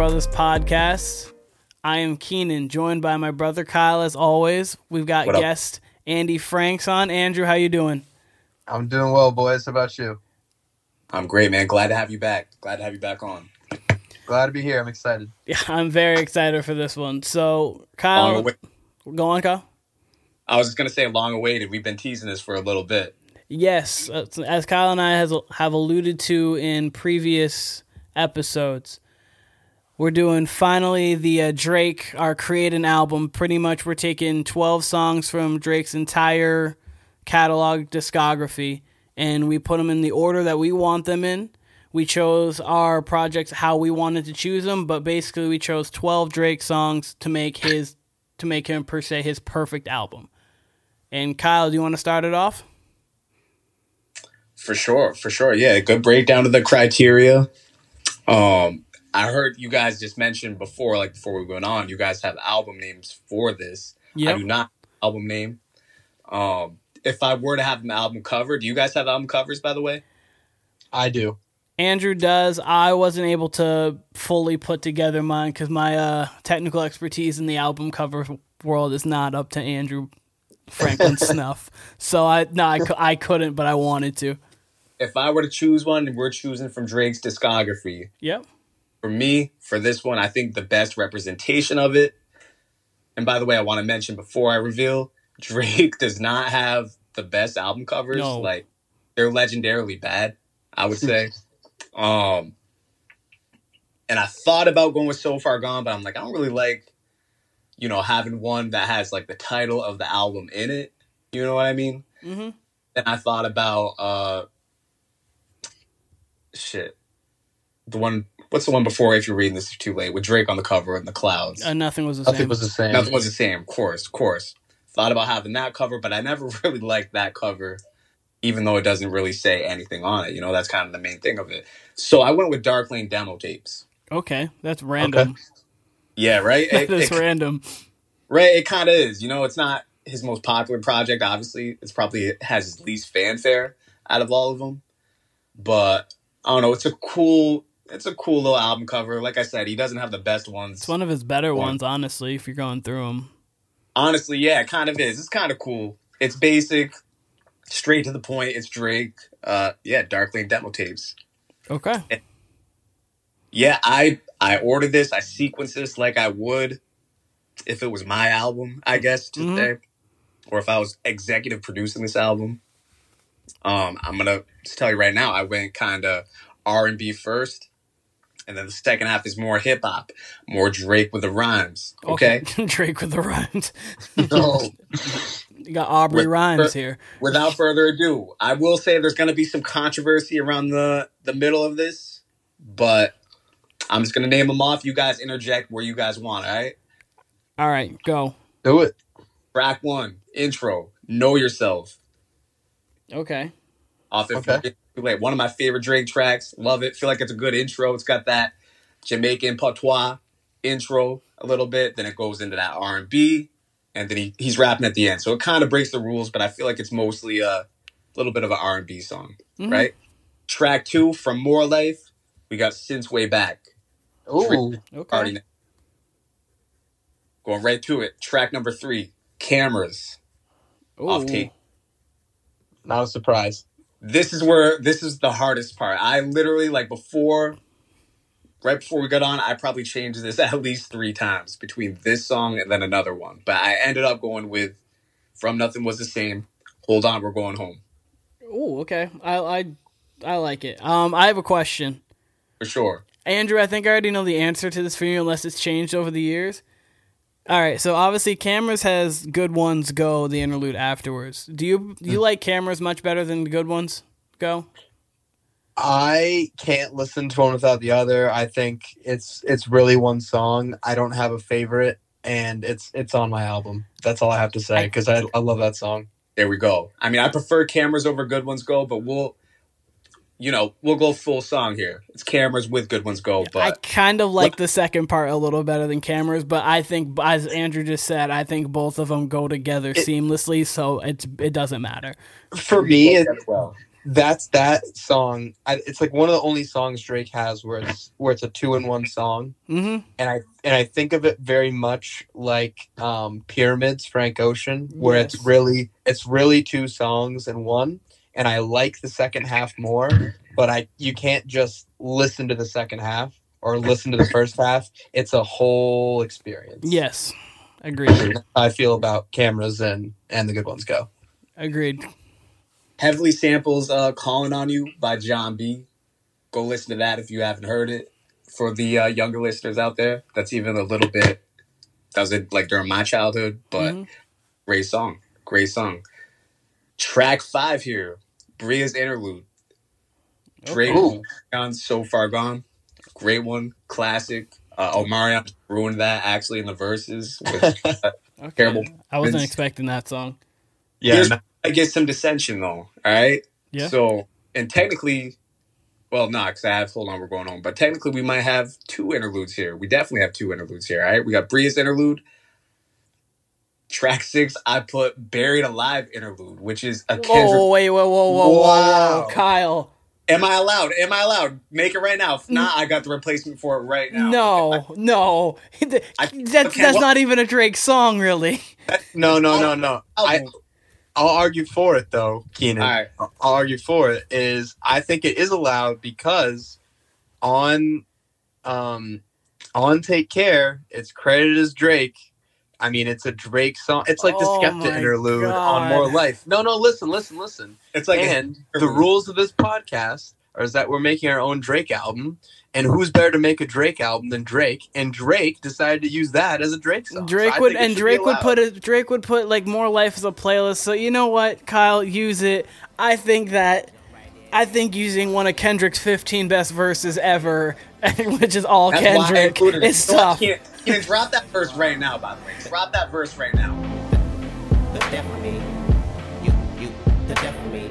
to the Warner Brothas podcast. I am Keenan, joined by my brother Kyle as always. We've got What up? guest Andy Franks on. Andrew, how you doing? I'm doing well, boys. How about you? I'm great, man. Glad to have you back. Glad to have you back on. Glad to be here. I'm excited. Yeah, I'm very excited for this one. So, Long Kyle, awa- go on, Kyle. I was just gonna say long awaited. We've been teasing this for a little bit. Yes, as Kyle and I has have alluded to in previous episodes, we're doing finally the uh, Drake our create an album. Pretty much, we're taking twelve songs from Drake's entire catalog discography, and we put them in the order that we want them in. We chose our projects how we wanted to choose them, but basically, we chose twelve Drake songs to make his to make him per se his perfect album. And Kyle, do you want to start it off? For sure, for sure. Yeah, good breakdown of the criteria. Um, I heard you guys just mentioned before, like before we went on, you guys have album names for this. I do not have album name. Um, if I were to have an album cover, do you guys have album covers, by the way? I do. Andrew does. I wasn't able to fully put together mine because my uh, technical expertise in the album cover world is not up to Andrew Franklin snuff. So I no, I, I couldn't, but I wanted to. If I were to choose one, and we're choosing from Drake's discography, Yep. For me, for this one, I think the best representation of it. And by the way, I want to mention before I reveal, Drake does not have the best album covers. No. Like they're legendarily bad, I would say. um and I thought about going with So Far Gone, but I'm like, I don't really like, you know, having one that has like the title of the album in it. You know what I mean? Mm-hmm. Then I thought about uh shit. The one what's the one before if you're reading this too late with Drake on the cover and the clouds. Uh, nothing was the Nothing same. was the same. Nothing was the same, of course, of course. Thought about having that cover, but I never really liked that cover, even though it doesn't really say anything on it. You know, that's kind of the main thing of it. So I went with Dark Lane demo tapes. okay, that's random. Yeah, right? That It- is it- random. Right, it kind of is. You know, it's not his most popular project. Obviously, it's probably has his least fanfare out of all of them. But I don't know. It's a cool. It's a cool little album cover. Like I said, he doesn't have the best ones. It's one of his better One. ones, honestly. If you're going through them. Honestly, yeah, it kind of is. It's kind of cool. It's basic, straight to the point. It's Drake. Uh, yeah, Dark Lane demo tapes. Okay. Yeah, I I ordered this. I sequenced this like I would if it was my album, I guess to Mhm. say, or if I was executive producing this album. Um, I'm gonna just tell you right now. I went kind of R and B first, and then the second half is more hip hop, more Drake with the rhymes. Okay, Drake with the rhymes. No. You got Aubrey With- Rhymes here. without further ado, I will say there's gonna be some controversy around the the middle of this, but I'm just gonna name them off. You guys interject where you guys want. All right. All right, go. Do it. Track one, intro, know yourself. Okay. Off it Okay. Too late. One of my favorite Drake tracks. Love it. Feel like it's a good intro. It's got that Jamaican patois intro a little bit. Then it goes into that R and B, and then he, he's rapping at the end. So it kind of breaks the rules, but I feel like it's mostly a little bit of an R and B song, Mhm. right? Track two from More Life. We got Since Way Back. Ooh. Okay. Already know. Going right to it. Track number three, Cameras. Off Ooh. tape. Not a surprise. This is where this is the hardest part. I literally like before right before we got on, I probably changed this at least three times between this song and then another one. But I ended up going with From Nothing Was the Same. Hold on, we're going home. Oh, okay. I I I like it. Um, I have a question, For sure. Andrew. I think I already know the answer to this for you, unless it's changed over the years. All right, so obviously, cameras has good ones go the interlude afterwards. Do you do you hmm. like cameras much better than the good ones go? I can't listen to one without the other. I think it's it's really one song. I don't have a favorite, and it's it's on my album. That's all I have to say because I, I love that song. There we go. I mean, I prefer cameras over good ones go, but we'll you know, we'll go full song here. It's cameras with good ones go, but I kind of like the second part a little better than cameras, but I think, as Andrew just said, I think both of them go together seamlessly, so it's it doesn't matter. For me, it, well. that's that song. I, it's like one of the only songs Drake has where it's where it's a two in one song, Mm-hmm. and I and I think of it very much like um, Pyramids, Frank Ocean, where Yes. it's really it's really two songs in one, and I like the second half more. But I you can't just listen to the second half or listen to the first half. It's a whole experience. Yes. Agreed. That's I feel about cameras and and the good ones go. Agreed. Heavily samples uh, "Calling on You" by Jon B. Go listen to that if you haven't heard it. For the uh, younger listeners out there, that's even a little bit. That was it like during my childhood, but Mhm. great song, great song. Track five here, Bria's interlude. Drake Ooh. on So Far Gone, great one, classic. Uh, Omarion ruined that actually in the verses. With, Okay. Terrible I wasn't Vince. expecting that song. Yeah, no- I get some dissension though. All right. Yeah. So and technically, well, not because I have. Hold on, we're going on. But technically, we might have two interludes here. We definitely have two interludes here. All right. We got Bria's interlude. Track six, I put "Buried Alive" interlude, which is a Kendrick. Whoa, wait, whoa, whoa, whoa, whoa, Wow. whoa, Kyle. Am I allowed? Am I allowed? Make it right now. If not, I got the replacement for it right now. No, no. That- I- that's that's well- not even a Drake song, really. no, no, no, no. I, I'll argue for it though, Keenan. All right. I'll argue for it is I think it is allowed because on um on Take Care, it's credited as Drake. I mean, it's a Drake song. It's like the Oh Skepta my interlude God. on More Life. No, no, listen, listen, listen. It's like and the rules of this podcast are is that we're making our own Drake album, and who's better to make a Drake album than Drake? And Drake decided to use that as a Drake song. Drake I would and Drake would put it. Drake would put like more life as a playlist. So you know what, Kyle, use it. I think that. I think using one of Kendrick's 15 best verses ever, which is all That's Kendrick, is it. is So I tough. Can't drop that verse right now. By the way, drop that verse right now. the death of me. You, you, the death of me.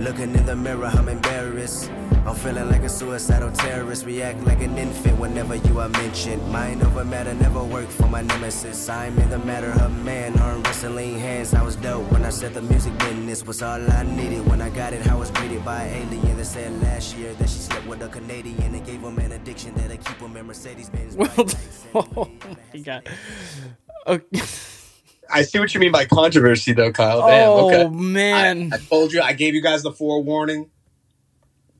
Looking in the mirror, I'm embarrassed. I'm feeling like a suicidal terrorist. React like an infant whenever you are mentioned. Mind over matter never worked for my nemesis. I'm in the matter of man, arm wrestling hands. I was dope when I said the music business was all I needed. When I got it, I was greeted by an alien that said last year that she slept with a Canadian and gave keep him in Mercedes Benz. Well, oh my god. Okay. I see what you mean by controversy, though, Kyle. Damn. oh okay. man. I, I told you, I gave you guys the forewarning.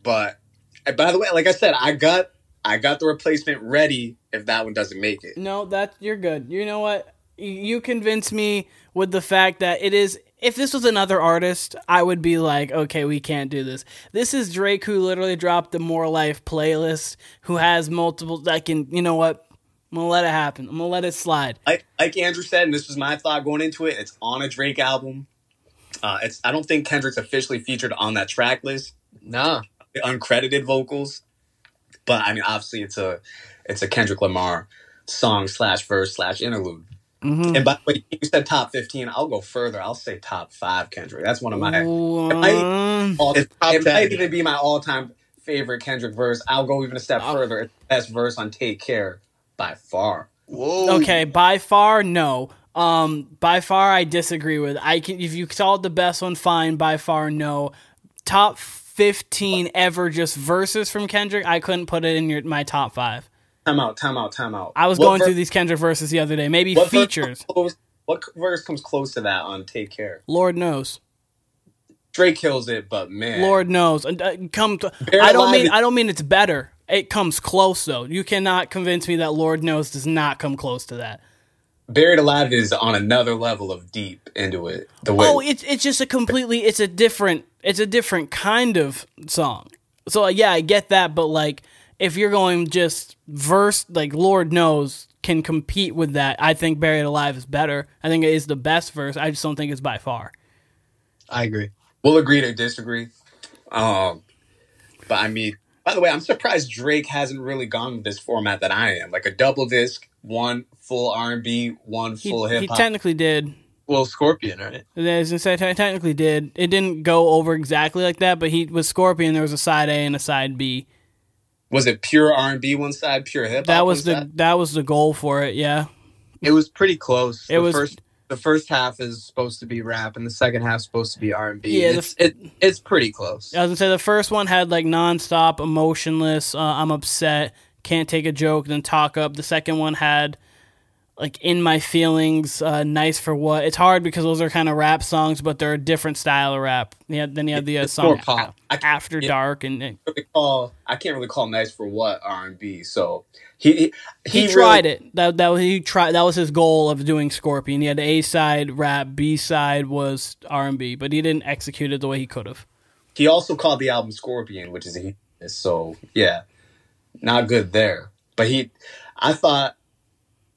But and by the way, like I said, I got I got the replacement ready if that one doesn't make it. No, that you're good. You know what? You- You convinced me with the fact that it is. If this was another artist, I would be like, okay, we can't do this. This is Drake, who literally dropped the More Life playlist, who has multiple. I can, you know what? I'm gonna let it happen. I'm gonna let it slide. Like like Andrew said, and this was my thought going into it. It's on a Drake album. Uh, it's I don't think Kendrick's officially featured on that track list. Nah. the uncredited vocals. But I mean, obviously, it's a it's a Kendrick Lamar song slash verse slash interlude. Mm-hmm. And by the way, you said top fifteen. I'll go further. I'll say top five Kendrick. That's one of my Um, all, It's top it might 10. even be my all time favorite Kendrick verse. I'll go even a step Oh. further. It's the best verse on Take Care by far. Whoa. okay, by far, no. Um, by far, I disagree with. I can if you saw the best one, fine. By far, no. Top fifteen ever, just verses from Kendrick. I couldn't put it in your my top five. Time out, time out, time out. I was What going ver- through these Kendrick verses the other day. Maybe what features. comes close- what verse comes close to that on Take Care? Lord knows. Drake kills it, but man, Lord knows. Uh, come. To, I don't mean. I don't mean it's better. It comes close though. You cannot convince me that Lord knows does not come close to that. Buried Alive is on another level of deep into it. The way Oh, it's it's just a completely. It's a different. It's a different kind of song. So yeah, I get that, but like if you're going just verse, like Lord knows can compete with that. I think Buried Alive is better. I think it is the best verse. I just don't think it's by far. I agree. we'll agree to disagree. Um, but I mean, by the way, I'm surprised Drake hasn't really gone with this format that I am, like a double disc, one full R&B, one He, full hip hop. technically did. Well, Scorpion, right? As I said, te- technically did. It didn't go over exactly like that, but he with Scorpion there was a side A and a side B. was it pure R&B one side, pure hip hop? That was one the side? that was the goal for it. Yeah. It was pretty close. It the was- first the first half is supposed to be rap, and the second half is supposed to be R and B. Yeah, the it's it, it's pretty close. I was gonna say the first one had like nonstop, emotionless. Uh, I'm upset, can't take a joke, then talk up. The second one had like in my feelings, uh, nice for what. It's hard because those are kind of rap songs, but they're a different style of rap. Yeah, then you had the uh, song pop. After yeah. Dark, and, and really call. I can't really call nice for what R and B. So he he, he, really- tried it. That that was he tried. That was his goal of doing Scorpion. He had A side rap, B side was R and B, but he didn't execute it the way he could have. He also called the album Scorpion, which is a. So yeah, not good there. But he, I thought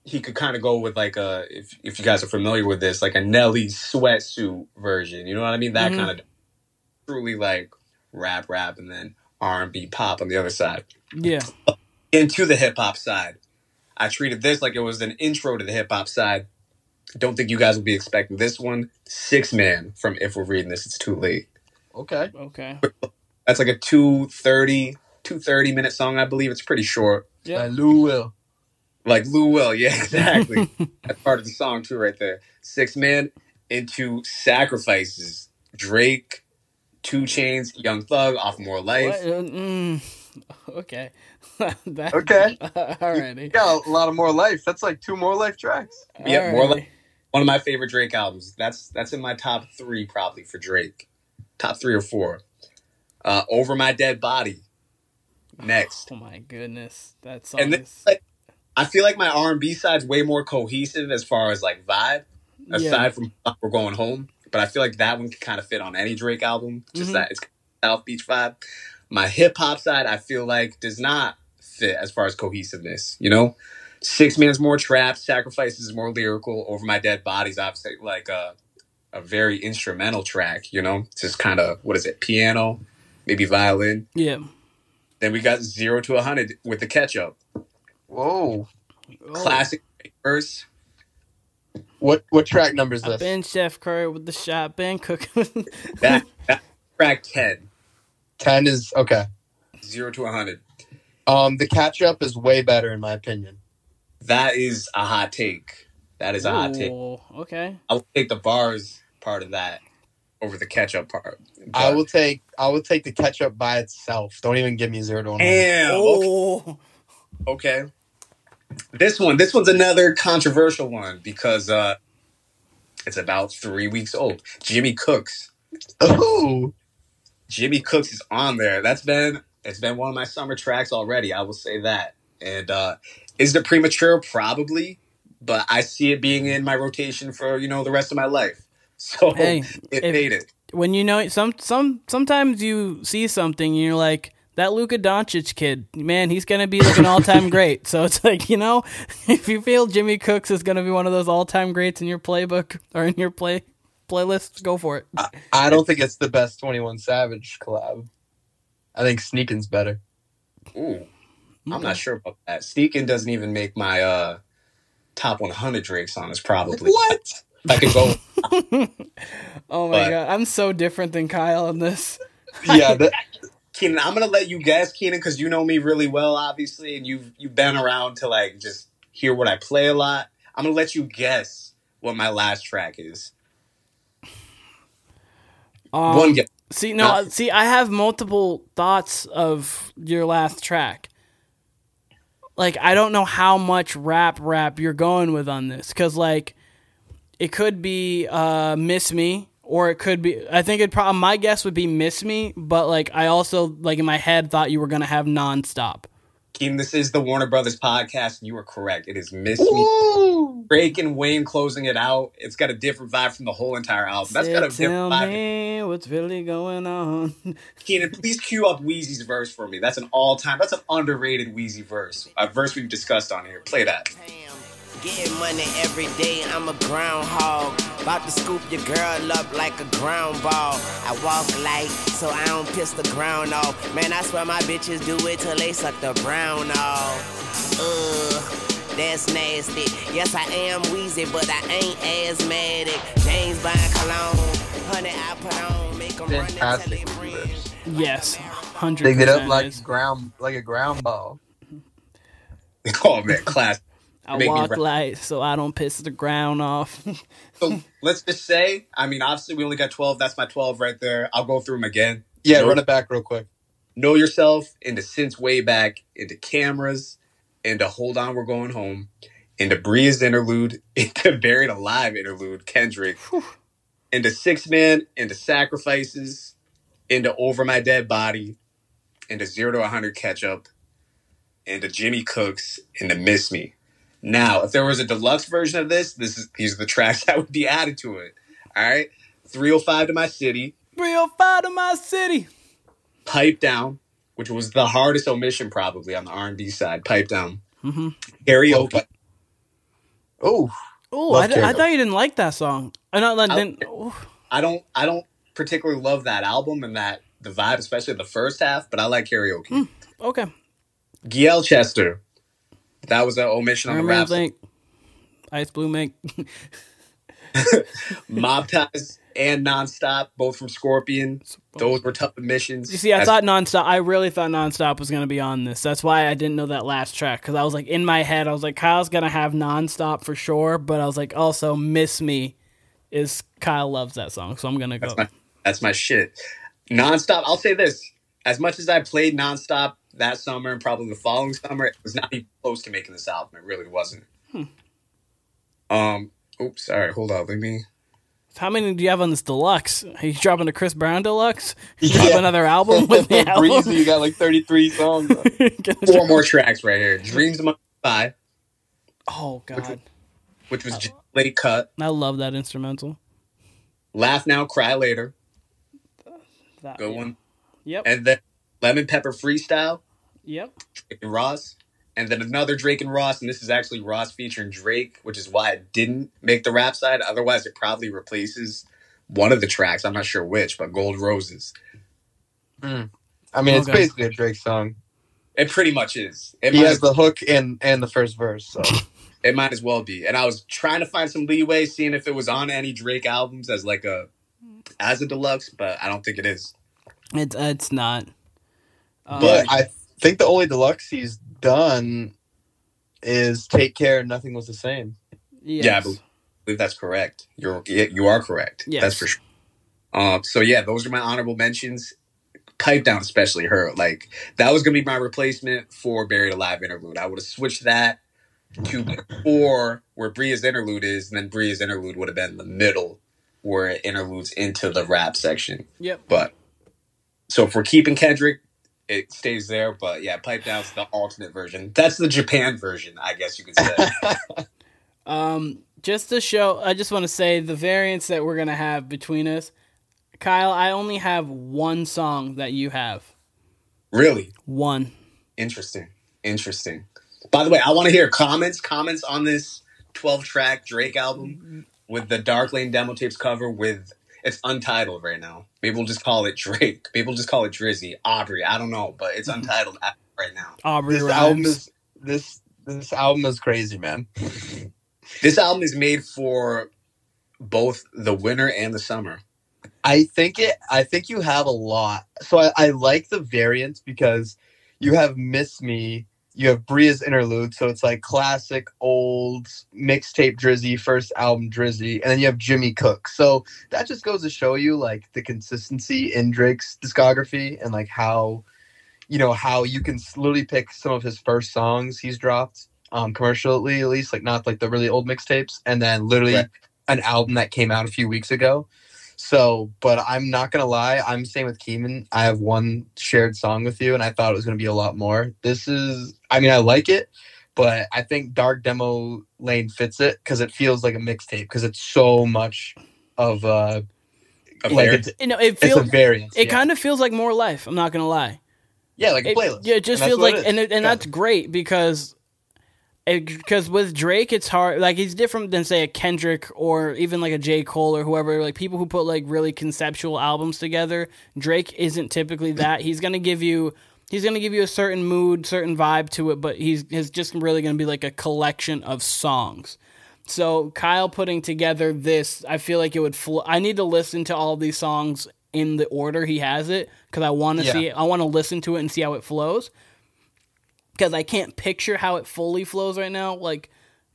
he could kind of go with like a if if you guys are familiar with this, like a Nelly sweatsuit version. You know what I mean? That Mhm. kind of truly like rap, rap, and then R and B pop on the other side. Yeah, Into the hip hop side, I treated this like it was an intro to the hip hop side. Don't think you guys will be expecting this one. Six man from If We're Reading This, It's Too Late. Okay. okay. That's like a 230, 230 minute song, I believe. It's pretty short. Yep. Uh, Lou Will. Like Lou Will, yeah, exactly. That's part of the song too, right there. Six Man into Sacrifices. Drake, 2 Chainz, Young Thug, off More Life. What? Uh, mm, okay. that, Okay. Alrighty. Yeah, a lot of more life. That's like two more life tracks. Yeah, more Alrighty. like- One of my favorite Drake albums. That's that's in my top three probably for Drake. Top three or four. Uh, Over My Dead Body. Next. Oh my goodness, that song And then, is like, I feel like my R and B side's way more cohesive as far as like vibe. aside from we're going home. But I feel like that one can kind of fit on any Drake album. Just Mhm. that it's South Beach vibe. My hip hop side, I feel like does not fit as far as cohesiveness. You know, Six Man's more trap, Sacrifices is more lyrical. Over My Dead Bodies, obviously like a a very instrumental track. You know, it's just kind of what is it, piano, maybe violin. yeah. Then we got Zero to a Hundred with the catch up, Whoa. Classic verse. What what track number is I've this? been Chef Curry with the shot, been cooking. That, that track 10, Ten is okay. Zero to a Hundred. Um, the catch up is way better in my opinion. That is a hot take. That is a hot take. Ooh, okay. I'll take the bars part of that over the catch up part. I will take I will take the catch up by itself. Don't even give me zero to one. Damn. Okay. Oh, okay. This one, this one's another controversial one because uh it's about three weeks old. Jimmy Cooks. Oh, Jimmy Cooks is on there. That's been it's been one of my summer tracks already. I will say that. And uh is it premature? Probably, but I see it being in my rotation for you know the rest of my life. So Hey, it if- made it. when you know some some sometimes you see something and you're like that Luka Doncic kid, man, he's gonna be like an all time great. So it's like you know, if you feel Jimmy Cooks is gonna be one of those all time greats in your playbook or in your play playlist, go for it. I don't think it's the best 21 Savage collab. I think Sneakin's better. Ooh, I'm not sure about that. Sneakin' doesn't even make my uh top 100 Drake songs. Probably. What? I could go. Oh my But- god, I'm so different than Kyle in this. Yeah, that, Keenan, I'm gonna let you guess, Keenan, because you know me really well, obviously, and you've you've been around to like just hear what I play a lot. I'm gonna let you guess what my last track is. Um, One guess. See, no, see, I have multiple thoughts of your last track. Like, I don't know how much rap rap you're going with on this, because like, it could be uh, "Miss Me" or it could be. I think it probably my guess would be "Miss Me," but like, I also like in my head thought you were gonna have nonstop. Keenan, this is the Warner Brothas podcast, and you are correct. It is Miss Me. Ooh. Drake and Wayne closing it out. It's got a different vibe from the whole entire album. That's got a Tell different vibe. me what's really going on. Keenan, please cue up Weezy's verse for me. That's an all-time. That's an underrated Weezy verse. A verse we've discussed on here. Play that. Getting money every day, I'm a groundhog. About to scoop your girl up like a ground ball. I walk light, so I don't piss the ground off. Man, I swear my bitches do it till they suck the brown off. Ugh, that's nasty. Yes, I am wheezy, but I ain't asthmatic. James buying cologne, honey, I put on, make 'em run and tell Fantastic their friends. verse. yes, hundred. Dig it up like ground like a ground ball. Oh man, class. I Make walk light so I don't piss the ground off. So let's just say, I mean, obviously we only got 12. That's my 12 right there. I'll go through them again. Yeah, Know- run it back real quick. Know yourself into since way back into cameras into hold on we're going home into Bria's interlude into buried alive interlude Kendrick into six man into sacrifices into over my dead body into zero to 100 catch up into Jimmy Cooks into miss me. Now, if there was a deluxe version of this, this is these are the tracks that would be added to it. All right, 305 to my city. 305 to my city. Pipe Down, which was the hardest omission probably on the R&B side. Pipe Down. hmm Karaoke. Oh, Oh, Love I, I thought you didn't like that song. I not I I- didn't. ooh. I don't I don't particularly love that album and that the vibe, especially the first half, but I like karaoke. Okay. Gyalchester. That was an omission on the rap. think Ice Blue Mink. Mob Ties and Nonstop, both from Scorpion. Those were tough omissions. You see, I As- thought nonstop. I really thought nonstop was gonna be on this. That's why I didn't know that last track because I was like in my head, I was like Kyle's gonna have nonstop for sure, but I was like also miss me is Kyle loves that song, so I'm gonna go. That's my that's my shit. Nonstop. I'll say this: as much as I played nonstop that summer and probably the following summer, it was not even close to making this album. It really wasn't. Hmm. Um. Oops. Sorry. Hold on. Let me. How many do you have on this deluxe? Are you dropping a Chris Brown deluxe? Yeah. Drop another album with the album? You got like 33 songs. Four more tracks right here. Dreams Among the Sky, oh God, which was just late cut. I love that instrumental. Laugh Now, Cry Later. That, Good yeah. one. Yep. And then Lemon Pepper Freestyle. Yep. Drake and Ross. And then another Drake and Ross, and this is actually Ross featuring Drake, which is why it didn't make the rap side. Otherwise, it probably replaces one of the tracks. I'm not sure which, but Gold Roses. I mean, it's Okay. basically a Drake song. It pretty much is. It He might, has the hook and and the first verse. So it might as well be. And I was trying to find some leeway, seeing if it was on any Drake albums as like a as a deluxe, but I don't think it is. It's it's not. Um, But- I think the only deluxe he's done is "Take Care." Nothing was the same. yes. Yeah, I believe, believe that's correct. You're you are correct. Yes. That's for sure. Um, so yeah, those are my honorable mentions. Pipe down, especially her. Like that was gonna be my replacement for Buried Alive interlude. I would have switched that to before where Bria's interlude is, and then Bria's interlude would have been the middle where it interludes into the rap section. Yep. But so if we're keeping Kendrick, it stays there. But yeah, Pipe Down's the alternate version. That's the Japan version, I guess you could say. Um, just to show, I just want to say the variance that we're gonna have between us, Kyle. I only have one song that you have. really? One. Interesting. Interesting. By the way, I want to hear comments, comments on this 12 track Drake album with the Dark Lane demo tapes cover with it's untitled right now. Maybe we'll just call it Drake. Maybe we'll just call it Drizzy, Aubrey. I don't know, but it's mhm. untitled right now. Aubrey this Rhymes. album is this this album is crazy, man. This album is made for both the winter and the summer. I think it. I think you have a lot. So I, I like the variants because you have "Miss Me," you have Bria's interlude, so it's like classic old mixtape Drizzy, first album Drizzy, and then you have Jimmy Cook. So that just goes to show you like the consistency in Drake's discography and like how, you know, how you can literally pick some of his first songs he's dropped, um, commercially at least, like not like the really old mixtapes, and then literally Right. an album that came out a few weeks ago. So, but I'm not gonna lie, I'm same with Keenan. I have one shared song with you, and I thought it was gonna be a lot more. This is, I mean, I like it, but I think Dark Demo Lane fits it because it feels like a mixtape because it's so much of uh A like it's, You know, it it's a feels. variance. It yeah. kind of feels like more life. I'm not gonna lie. yeah, like a It, playlist. yeah, it just feels like, it is. and it, and Yeah. that's great because, because with Drake, it's hard. Like he's different than say a Kendrick or even like a J Cole or whoever. Like people who put like really conceptual albums together. Drake isn't typically that. He's gonna give you. He's gonna give you a certain mood, certain vibe to it, but he's he's just really gonna be like a collection of songs. So Kyle putting together this, I feel like it would. Fl- I need to listen to all these songs in the order he has it because I want to Yeah. see. I want to listen to it and see how it flows. Because I can't picture how it fully flows right now. Like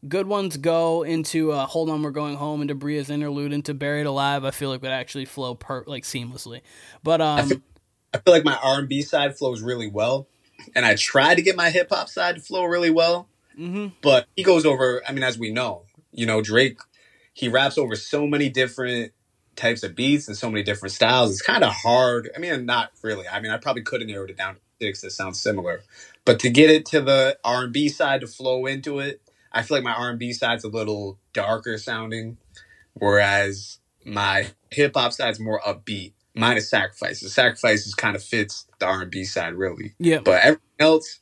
good ones go into uh, "Hold On, We're Going Home" into Bria's interlude into "Buried Alive." I feel like would actually flow per like seamlessly. But um, I feel, I feel like my R and B side flows really well, and I tried to get my hip hop side to flow really well. hmm But he goes over. I mean, as we know, you know, Drake, he raps over so many different types of beats and so many different styles. It's kind of hard. I mean, not really. I mean, I probably could have narrowed it down to six that sounds similar, but to get it to the R and B side to flow into it, I feel like my R and B side's a little darker sounding, whereas my hip hop side's more upbeat. Mine is Sacrifices. Sacrifices kind of fits the R and B side really. yeah, But everything else,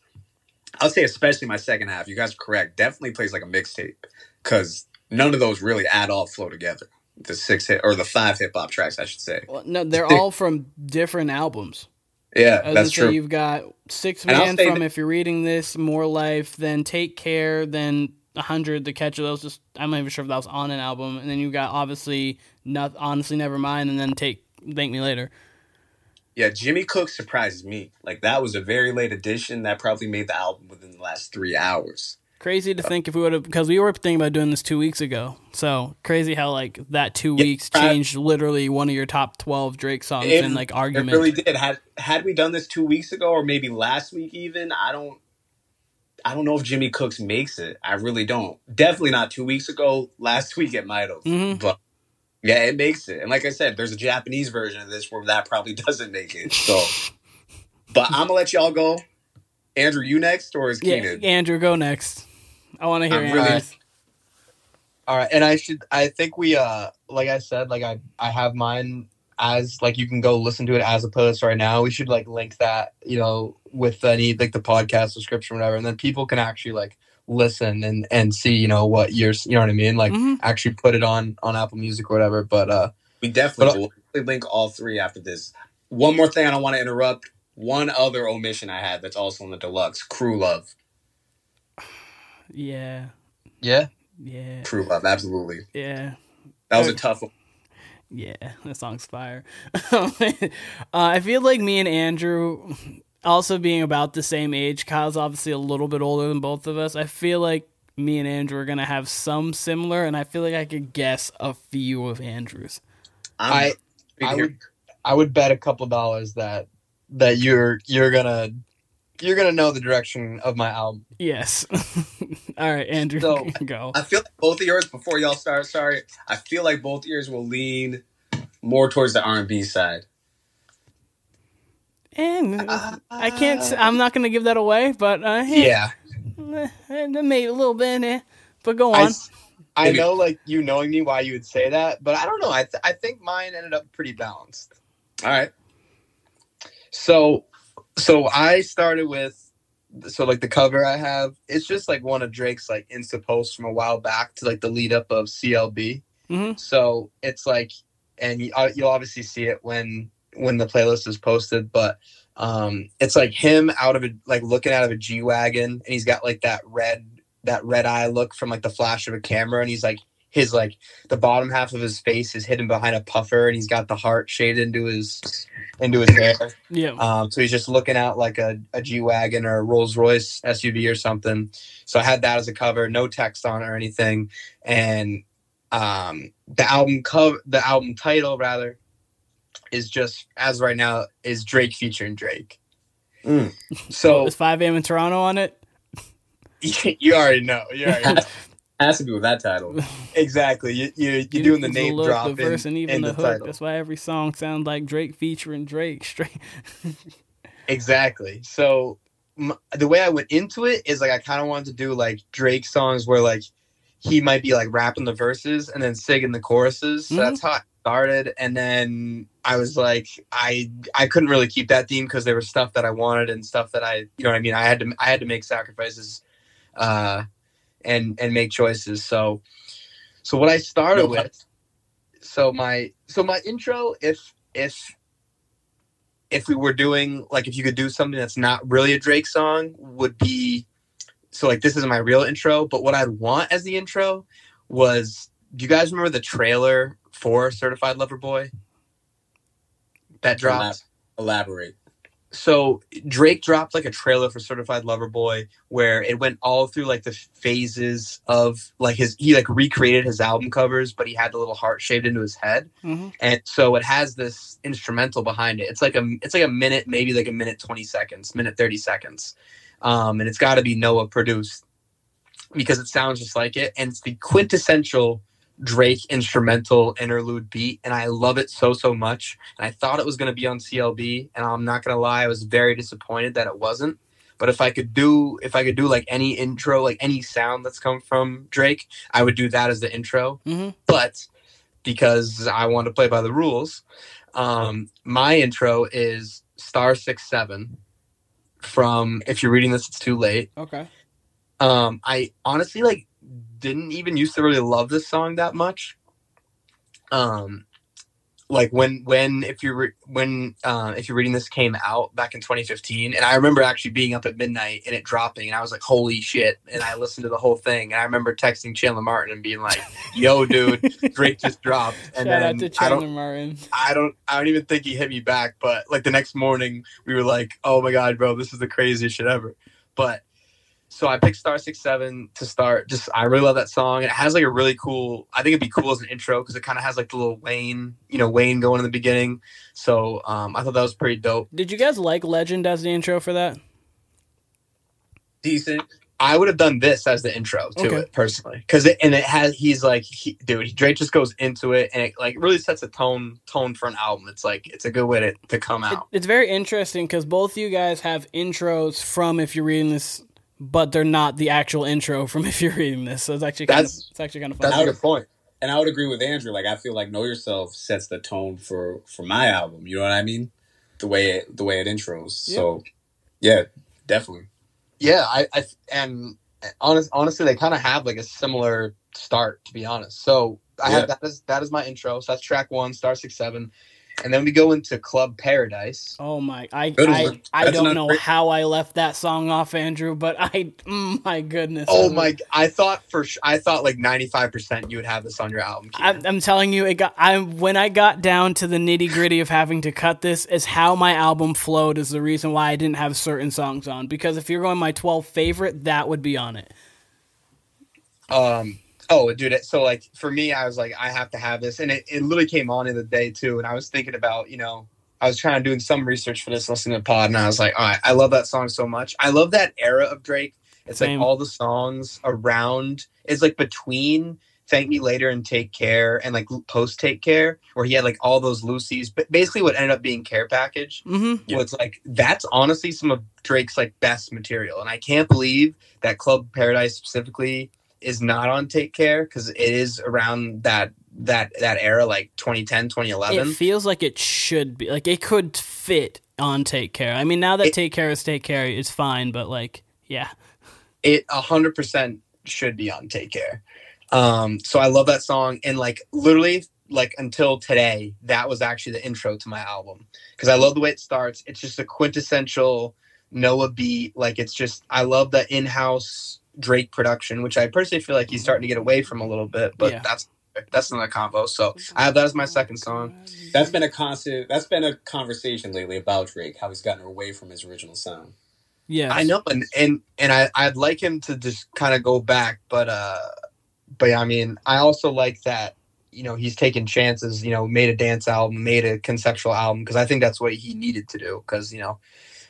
I'll say especially my second half. You guys are correct. Definitely plays like a mixtape because none of those really at all flow together. The six hit or the five hip hop tracks, I should say. Well, no, they're all from different albums. Yeah, As that's say, true. you've got Six Man from that- If You're Reading This, More Life, then Take Care, then 100, The Catch of Those. Just I'm not even sure if that was on an album. And then you've got obviously not Honestly Never Mind, and then Take Thank Me Later. Yeah, Jimmy Cook surprises me. Like that was a very late addition that probably made the album within the last three hours. Crazy to think if we would have, because we were thinking about doing this two weeks ago. So crazy how like that two Yeah, weeks changed literally one of your top 12 Drake songs It- in like argument. It really did. Had had we done this two weeks ago or maybe last week even, I don't I don't know if Jimmy Cooks makes it. I really don't. Definitely not two weeks ago. Last week it might have. Mhm. But yeah, it makes it. And like I said, there's a Japanese version of this where that probably doesn't make it. So but I'm gonna let y'all go. Andrew, you next or is yeah, Keenan? Andrew, go next. I want to hear I'm really- All right, and I should. I think we. Uh, like I said, like I. I have mine as like you can go listen to it as a playlist right now. We should like link that, you know, with any like the podcast description, or whatever, and then people can actually like listen and and see, you know, what you're. You know what I mean? Like Mhm. actually put it on on Apple Music or whatever. But uh, We definitely But- will definitely link all three after this. One more thing I don't want to interrupt. One other omission I had that's also in the deluxe. Crew Love. Yeah, yeah, yeah, Crew love, absolutely. yeah. That was a tough one. Yeah, that song's fire. uh, I feel like me and Andrew, also being about the same age, Kyle's obviously a little bit older than both of us. I feel like me and Andrew are gonna have some similar, and I feel like I could guess a few of Andrew's. I'm I- I would. I would bet a couple dollars that that you're you're gonna you're gonna know the direction of my album. Yes. All right, Andrew, So- go. I feel like both of yours, before y'all start, sorry, I feel like both of yours will lean more towards the R&B side. And I can't. I'm not gonna give that away, but uh, Yeah, eh, eh, maybe a little bit. Eh. But go I, on. s- I know, like you knowing me, why you would say that, but I don't know. I th- I think mine ended up pretty balanced. All right. So, so I started with, so like the cover I have, it's just like one of Drake's like Insta posts from a while back to like the lead up of CLB. Mhm. So it's like, and you, uh, you'll obviously see it when when the playlist is posted, but um, it's like him out of a like looking out of a G wagon, and he's got like that red that red eye look from like the flash of a camera, and he's like his like the bottom half of his face is hidden behind a puffer, and he's got the heart shaded into his into his hair. Yeah. Um, so he's just looking out like a, a G wagon or a Rolls Royce SUV or something. So I had that as a cover, no text on it or anything, and um, the album cover, the album title rather, is just as right now is Drake featuring Drake. Mm. So Is 5 a.m. in Toronto on it? you already know, you already know. Has to be with that title. exactly. You you you're doing the It's name look, drop the verse, in, and even in the, the hook. title. That's why every song sounds like Drake featuring Drake. Straight. Exactly. So m- the way I went into it is like I kind of wanted to do like Drake songs where like he might be like rapping the verses and then singing the choruses. So Mhm. that's how I started. And then I was like, I I couldn't really keep that theme because there was stuff that I wanted and stuff that I you know what I mean. I had to I had to make sacrifices, uh, and and make choices. So so what I started No with. So my so my intro if if if we were doing like if you could do something that's not really a Drake song would be so like this is my real intro, but what I'd want as the intro was do you guys remember the trailer for Certified Lover Boy? That dropped. Elaborate. So Drake dropped like a trailer for Certified Lover Boy where it went all through like the phases of like his he like recreated his album covers, but he had the little heart shaved into his head, Mhm. and so it has this instrumental behind it. It's like a it's like a minute, maybe like a minute twenty seconds, minute thirty seconds, um, and it's got to be Noah produced because it sounds just like it, and it's the quintessential Drake instrumental interlude beat, and I love it so so much. And I thought it was going to be on CLB, and I'm not going to lie, I was very disappointed that it wasn't. But if I could do if I could do like any intro, like any sound that's come from Drake, I would do that as the intro. Mhm. But because I want to play by the rules, um, my intro is star six seven from if you're reading this, it's too late. Okay. Um, I honestly like didn't even used to really love this song that much. Um, like when when if you're re- when uh, if you're reading this came out back in 2015, and I remember actually being up at midnight and it dropping, and I was like, "Holy shit!" And I listened to the whole thing, and I remember texting Chandler Martin and being like, "Yo, dude, Drake just dropped." And Shout then out to I don't Chandler Martin. I don't I don't even think he hit me back, but like the next morning we were like, "Oh my god, bro, this is the craziest shit ever." But so I picked Star Six Seven to start. Just I really love that song. It has like a really cool. I think it'd be cool as an intro because it kind of has like the little Wayne, you know, Wayne going in the beginning. So um, I thought that was pretty dope. Did you guys like Legend as the intro for that? Decent. I would have done this as the intro to Okay. it personally because it and it has he's like he, dude Drake just goes into it and it like really sets a tone tone for an album. It's like it's a good way to, to come It, out. it's very interesting because both you guys have intros from if you're reading this, but they're not the actual intro from if you're reading this. So it's actually kind of, it's actually kind of fun. That's a good point. And I would agree with Andrew. Like I feel like Know Yourself sets the tone for for my album. You know what I mean? The way it, the way it intros. So yeah, definitely. Yeah, I, I and honest, honestly, they kind of have like a similar start, to be honest. So I Yeah. have that is that is my intro. So that's track one, star six seven, and then we go into Club Paradise. Oh my! I Good I, one. I That's don't know great- how I left that song off, Andrew, but I mm, my goodness. Oh my! I thought for I thought like ninety five percent you would have this on your album. I'm, I'm telling you, it got. I when I got down to the nitty gritty of having to cut this, is how my album flowed. Is the reason why I didn't have certain songs on. Because if you're going my 12 favorite, that would be on it. Um. Oh, dude. it- So like for me, I was like, I have to have this, and it, it literally came on in the day too. And I was thinking about, you know, I was trying to do some research for this, listening to Pod, and I was like, all right, I love that song so much. I love that era of Drake. It's Same. like all the songs around. It's like between "Thank Me Later" and "Take Care" and like post "Take Care," where he had like all those loosies. But basically, what ended up being "Care Package." Mm-hmm. Yeah. was like that's honestly some of Drake's like best material, and I can't believe that Club Paradise specifically is not on Take Care because it is around that that that era, like 2010, It 2011. feels like it should be. Like it could fit on Take Care. I mean, now that It- Take Care is Take Care, it's fine. But like, yeah, It a hundred percent should be on Take Care. Um, so I love that song, and like literally, like until today, that was actually the intro to my album because I love the way it starts. It's just a quintessential Noah beat. Like it's just I love the in-house Drake production, which I personally feel like he's starting to get away from a little bit, but Yeah. that's that's another combo. So I have that as my second song. That's been a constant. That's been a conversation lately about Drake. How he's gotten away from his original sound. yeah. I know, and and and I I'd like him to just kind of go back, but uh, but I mean, I also like that you know he's taking chances. You know, made a dance album, made a conceptual album because I think that's what he needed to do. Because you know,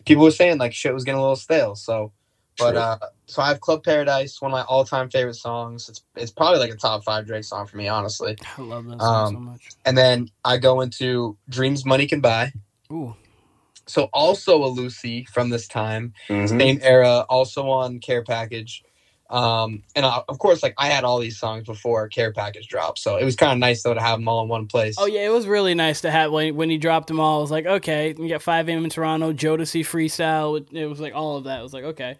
people were saying like shit was getting a little stale. So, but uh, so I have Club Paradise, one of my all time favorite songs. It's it's probably like a top five Drake song for me, honestly. I love that song Um, so much. And then I go into Dreams Money Can Buy. Ooh, So also a loosie from this time. Mm-hmm. same era, also on Care Package. Um, and I, of course, like I had all these songs before Care Package dropped, so it was kind of nice though to have them all in one place. oh yeah, it was really nice to have when when he dropped them all. I was like, okay, you got Five AM in Toronto, Jodeci freestyle. It, it was like all of that. It was like, okay,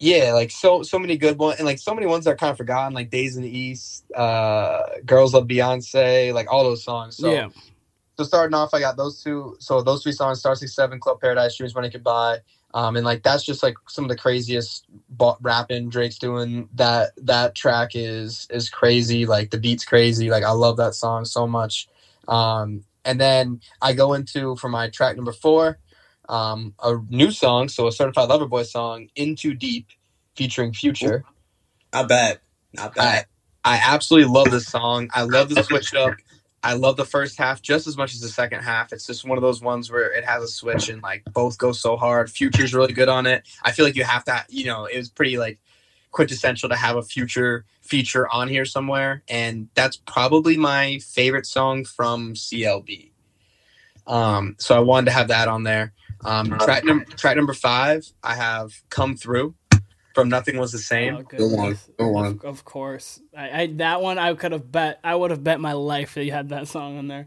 yeah, like so so many good ones, and like so many ones that are kind of forgotten, like Days in the East, uh, Girls Love Beyonce, like all those songs. So, yeah, so starting off, I got those two. So those three songs: Star Six Seven, Club Paradise, Dreams Money Could Buy. Um, and like that's just like some of the craziest rapping Drake's doing. That that track is is crazy. Like the beat's crazy. Like I love that song so much. Um, and then I go into for my track number four. Um, a new song, so a Certified Lover Boy song, "In Too Deep," featuring Future. Not bad. Not bad. I absolutely love this song. I love the switch up. I love the first half just as much as the second half. It's just one of those ones where it has a switch and like both go so hard. Future's really good on it. I feel like you have to, you know, it was pretty like quintessential to have a future feature on here somewhere. And that's probably my favorite song from CLB. Um, so I wanted to have that on there. Um, track, num- track number five, I have Come Through from Nothing Was the Same. Oh, Go on. Go on. Of, of course, I, I that one I could have bet. I would have bet my life that you had that song on there.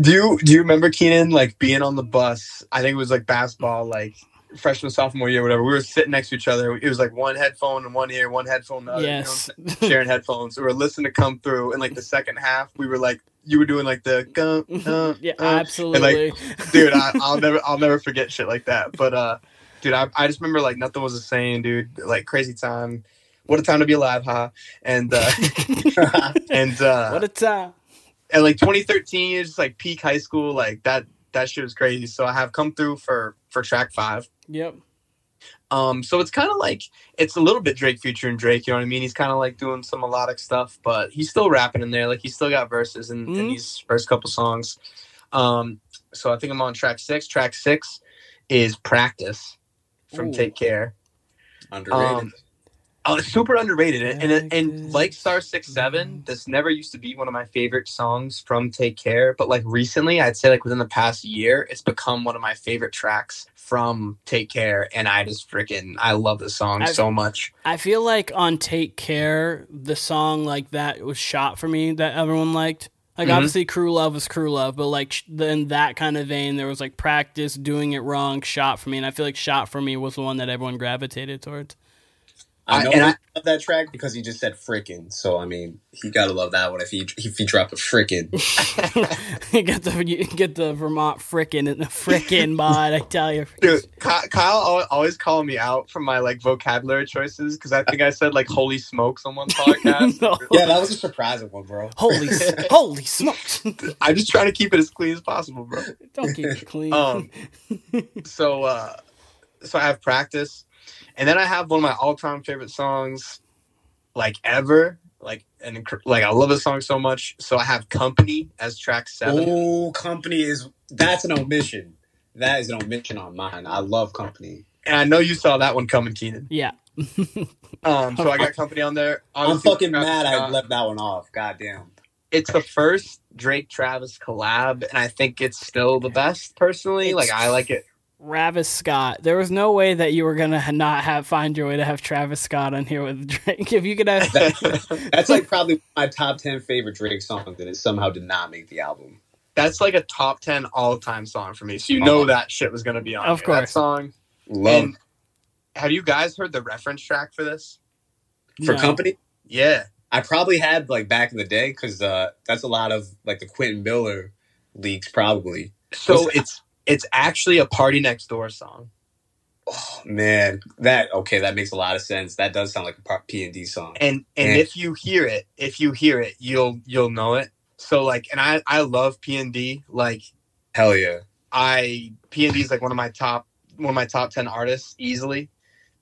Do you do you remember Keenan like being on the bus? I think it was like basketball, like freshman sophomore year, whatever. We were sitting next to each other. It was like one headphone in one ear, one headphone in the other. you know yes, sharing headphones. We were listening to come through, and like the second half, we were like, you were doing like the, go, uh, yeah, uh, absolutely. dude. I, I'll never, I'll never forget shit like that. But uh, dude, I, I just remember like nothing was the same, dude. Like crazy time. What a time to be alive, huh? And uh, and uh, what a time! and like 2013 is just like peak high school like that that shit was crazy so i have come through for for track five Yep. um so it's kind of like it's a little bit drake future and drake you know what i mean he's kind of like doing some melodic stuff but he's still rapping in there like he's still got verses in, in Mhm. these first couple songs um so i think i'm on track six track six is practice from Ooh. take care Underrated. um, Oh, it's super underrated, and and, and like Star Six Seven, this never used to be one of my favorite songs from Take Care, but like recently, I'd say like within the past year, it's become one of my favorite tracks from Take Care, and I just freaking I love the song I've- so much. I feel like on Take Care, the song like that was shot for me that everyone liked. Like Mhm. obviously, Crew Love was Crew Love, but like in that kind of vein, there was like practice, doing it wrong, shot for me, and I feel like shot for me was the one that everyone gravitated towards. I I- know and I I- love that track because he just said frickin'. So I mean, he gotta love that one if he if he dropped a frickin'. you get the you get the Vermont frickin' and the frickin' mod. I tell you, Dude, Kyle always calling me out for my like vocabulary choices because I think I said like "holy smokes" on one podcast. No. yeah, that was a surprising one, bro. holy holy smokes! I'm just trying to keep it as clean as possible, bro. Don't keep it clean. Um, so uh so I have practice, and then I have one of my all-time favorite songs, like ever, like and like I love this song so much. So I have "Company" as track seven. Oh, company is that's an omission. That is an omission on mine. I love company. and I know you saw that one coming, Keenan. yeah, Um, so I got "Company" on there. I'm fucking Travis mad I left that one off. Goddamn. It's the first Drake Travis collab, and I think it's still the best personally. Like I like it. Travis Scott. There was no way that you were gonna not have find your way to have Travis Scott on here with Drake. If you could have, That's like probably my top ten favorite Drake song and it somehow did not make the album. That's like a top ten all-time song for me. So you know that shit was gonna be on. Of here. that course. song. Love And have you guys heard the reference track for this? for No. company. Yeah. I probably had like back in the day because uh, that's a lot of like the Quentin Miller leaks, probably. So it's it's actually a PartyNextDoor song. Oh man, that okay, that makes a lot of sense. That does sound like a P and D song. And and Yeah. if you hear it, if you hear it, you'll you'll know it. So like and I I love P and D. Like Hell yeah. I P and D is like one of my top one of my top ten artists easily.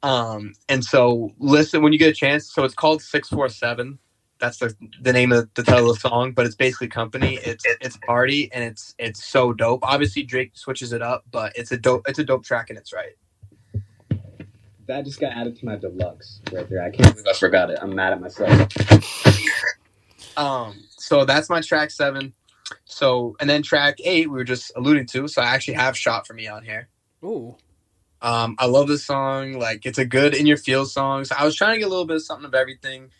Um and so listen when you get a chance. So it's called six four seven. That's the the name of the title of the song, but it's basically company. It's it's party and it's it's so dope. Obviously Drake switches it up, but it's a dope it's a dope track and it's right. That just got added to my deluxe right there. I can't believe I forgot it. I'm mad at myself. Um, so that's my track seven. So and then track eight we were just alluding to. So I actually have shot for me on here. ooh, Um, I love this song. Like it's a good in your feels song. So I was trying to get a little bit of something of everything.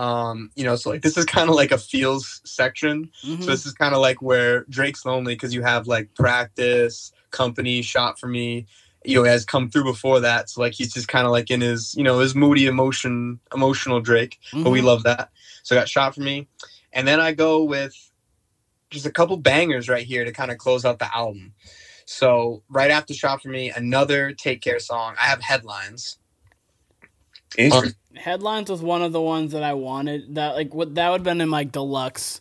Um, you know, so like this is kind of like a feels section. mhm. So this is kind of like where Drake's lonely because you have like practice, company, shot for me. You know, has come through before that. So like he's just kind of like in his, you know, his moody emotion, emotional Drake but we Mhm. love that. So I got shot for me, and then I go with just a couple bangers right here to kind of close out the album. So right after shot for me, another Take Care song. I have headlines. Interesting. Um, headlines was one of the ones that I wanted. That like what that would have been in my deluxe.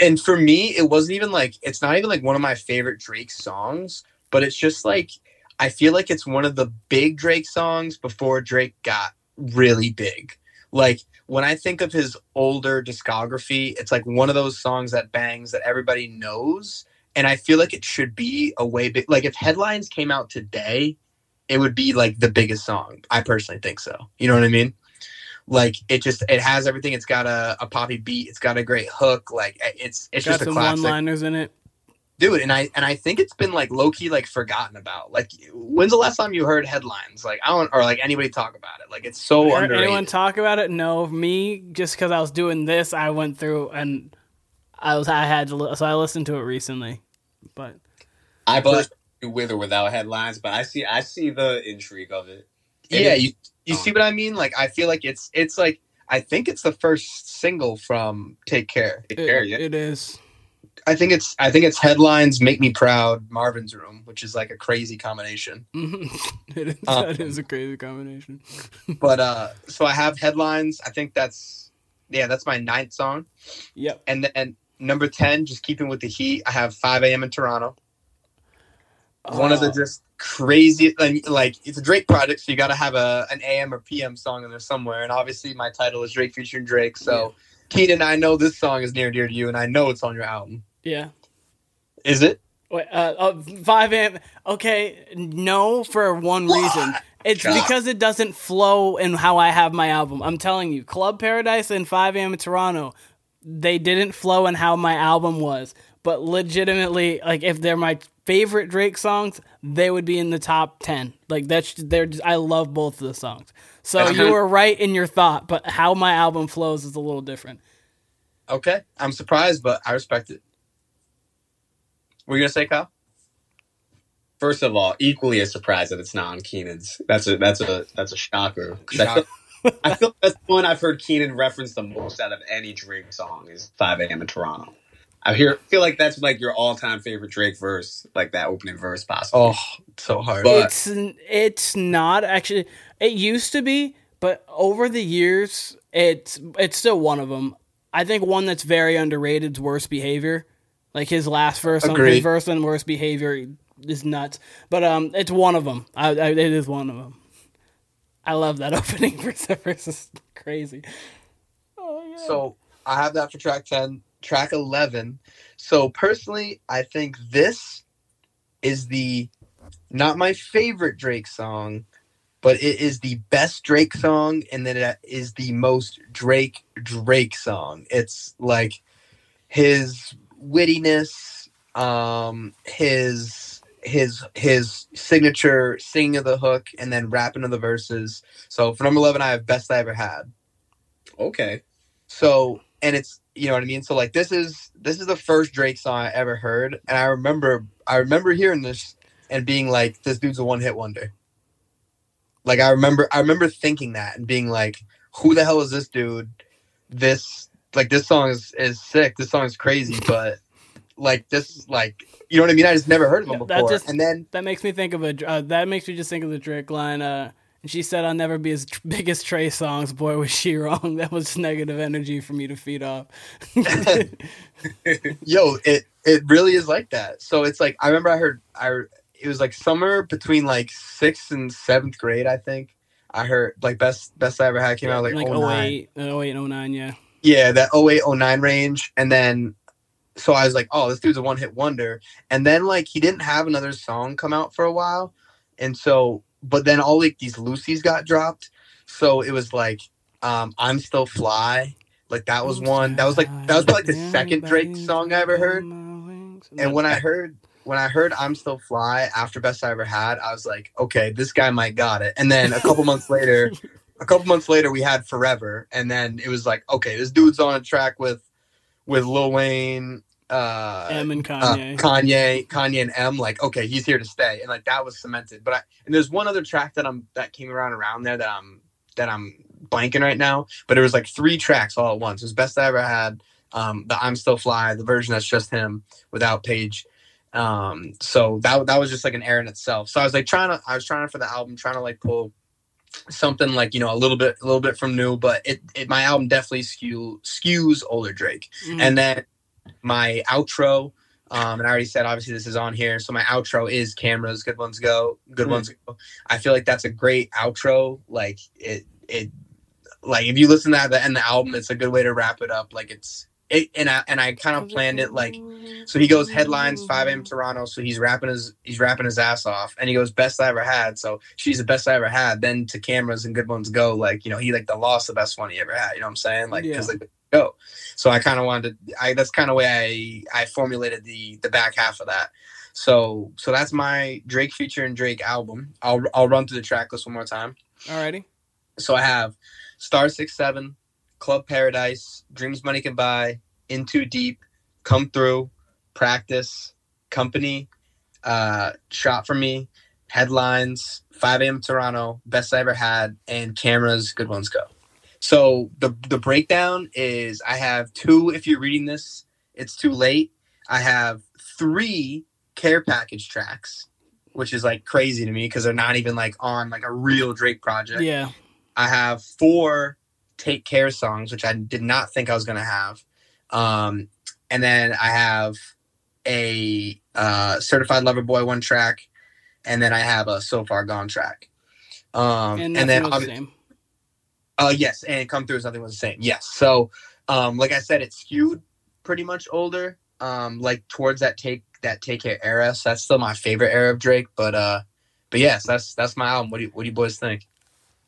And for me, it wasn't even like it's not even like one of my favorite Drake songs, but it's just like I feel like it's one of the big Drake songs before Drake got really big. Like when I think of his older discography, it's like one of those songs that bangs that everybody knows. And I feel like it should be a way big. Like if headlines came out today, it would be like the biggest song. I personally think so. You know what I mean? Like it just it has everything. It's got a, a poppy beat. It's got a great hook. Like it's it's Got just a some classic one-liners in it. dude and i and i think it's been like low-key like forgotten about like when's the last time you heard headlines like i don't or like anybody talk about it like it's so Heard underrated anyone talk about it? No, me just because I was doing this, I went through and I was I had to so I listened to it recently, but I personally with or without headlines, but I see I see the intrigue of it. It yeah is- you you see what i mean like i feel like it's it's like i think it's the first single from take care Take it, care, yeah. it is. i think it's i think it's headlines make me proud marvin's room which is like a crazy combination it is Um, that is a crazy combination. but uh so i have headlines i think that's yeah that's my ninth song Yep. and then number 10 just keeping with the heat i have 5 a.m in toronto one of the just crazy and, like it's a Drake project, so you got to have a an AM or PM song in there somewhere. And obviously, my title is Drake featuring Drake. So, Keenan, I know this song is near and dear to you, and I know it's on your album. yeah. Is it? Wait, uh, uh, five amp. Okay, no, for one reason. It's God. because it doesn't flow in how I have my album. I'm telling you, Club Paradise and 5 AM in Toronto, they didn't flow in how my album was. But legitimately, like if they're my favorite Drake songs, they would be in the top ten. Like that's they're. Just, I love both of the songs. So Uh-huh. you were right in your thought, but how my album flows is a little different. Okay, I'm surprised, but I respect it. Were you gonna say, Kyle? First of all, equally as surprised that it's not on Keenan's. That's a that's a that's a shocker. 'Cause I feel, I feel that's the one I've heard Keenan reference the most out of any Drake song is 5 a.m. in Toronto. I hear feel like that's like your all time favorite Drake verse, like that opening verse possibly. Oh, so hard. But- it's it's not actually. It used to be, but over the years, it's it's still one of them. I think one that's very underrated is "Worst Behavior." Like his last verse on his verse on "Worst Behavior" is nuts. But um, it's one of them. I, I, it is one of them. I love that opening verse. That verse is crazy. Oh yeah. So I have that for track 10. Track 11. So personally, I think this is the not my favorite Drake song, but it is the best Drake song and then it is the most Drake Drake song. It's like his wittiness, um his his his signature singing of the hook and then rapping of the verses. So for number 11 I have best I ever had. Okay. So and it's you know what I mean. So like this is this is the first Drake song I ever heard, and I remember I remember hearing this and being like, this dude's a one hit wonder. Like I remember I remember thinking that and being like, who the hell is this dude? This like this song is is sick. This song is crazy, but like this like you know what I mean. I just never heard of him Yeah, before, just- and then That makes me think of a. Uh, that makes me just think of the Drake line. Uh, she said, "I'll never be as tr- big as Trey Songz." Boy, was she wrong. That was negative energy for me to feed off. yo it it really is like that so it's like i remember i heard i it was like somewhere between like sixth and seventh grade i think i heard like best best i ever had came out like, like 09. 08, uh, 08, 09, yeah. yeah that 08 09 range and then so i was like oh this dude's a one-hit wonder and then like he didn't have another song come out for a while and so but then all like these loosies got dropped. So it was like um i'm still fly. Like that was one that was like that was like the second drake song i ever heard. and when I heard when I heard I'm Still Fly after Best I Ever Had, I was like, okay, this guy might got it. And then a couple months later, a couple months later, we had Forever, and then it was like, okay, this dude's on a track with with Lil Wayne, uh, M and uh, Kanye. Kanye, Kanye and M. Like, okay, he's here to stay, and like that was cemented. But I and there's one other track that I'm that came around around there that I'm that I'm blanking right now. But it was like three tracks all at once. It was Best I Ever Had. Um, the I'm Still Fly, the version that's just him without Paige. Um, so that that was just like an error in itself. So I was like trying to, I was trying for the album, trying to like pull something like you know a little bit, a little bit from new, but it, it my album definitely skew skews older Drake. Mhm. And then my outro Um, and I already said obviously this is on here. So my outro is cameras, good ones go, good Mm. ones go. I feel like that's a great outro. Like it it like if you listen to that at the end of the album, it's a good way to wrap it up. Like it's it and I and I kind of planned it like so he goes headlines 5 a.m. Toronto. So he's rapping his he's rapping his ass off, and he goes best I ever had. So she's the best I ever had. Then to cameras and good ones go. Like you know he like the lost the best one he ever had. You know what I'm saying? Like because Yeah. like go. So I kind of wanted to. I that's kind of way I I formulated the the back half of that. So so that's my Drake feature and Drake album. I'll I'll run through the track list one more time. Alrighty. So I have Star Six Seven, Club Paradise, Dreams Money Can Buy, In Too Deep, Come Through, Practice, Company, uh, Shot for Me, Headlines, 5 a.m. Toronto, Best I Ever Had, and Cameras, Good Ones Go. So the the breakdown is I have two. If you're reading this, it's too late. I have three care package tracks, which is like crazy to me because they're not even like on like a real Drake project. Yeah. I have four take care songs, which I did not think I was gonna have. Um, and then I have a uh, certified lover boy one track, and then I have a so far gone track. Um, And, and, then the same. Uh, yes, and come through as nothing was the same. Yes, so um, like I said, it skewed pretty much older, um, like towards that take that take care era. So that's still my favorite era of Drake. But uh, but yes, that's that's my album. What do you, what do you boys think?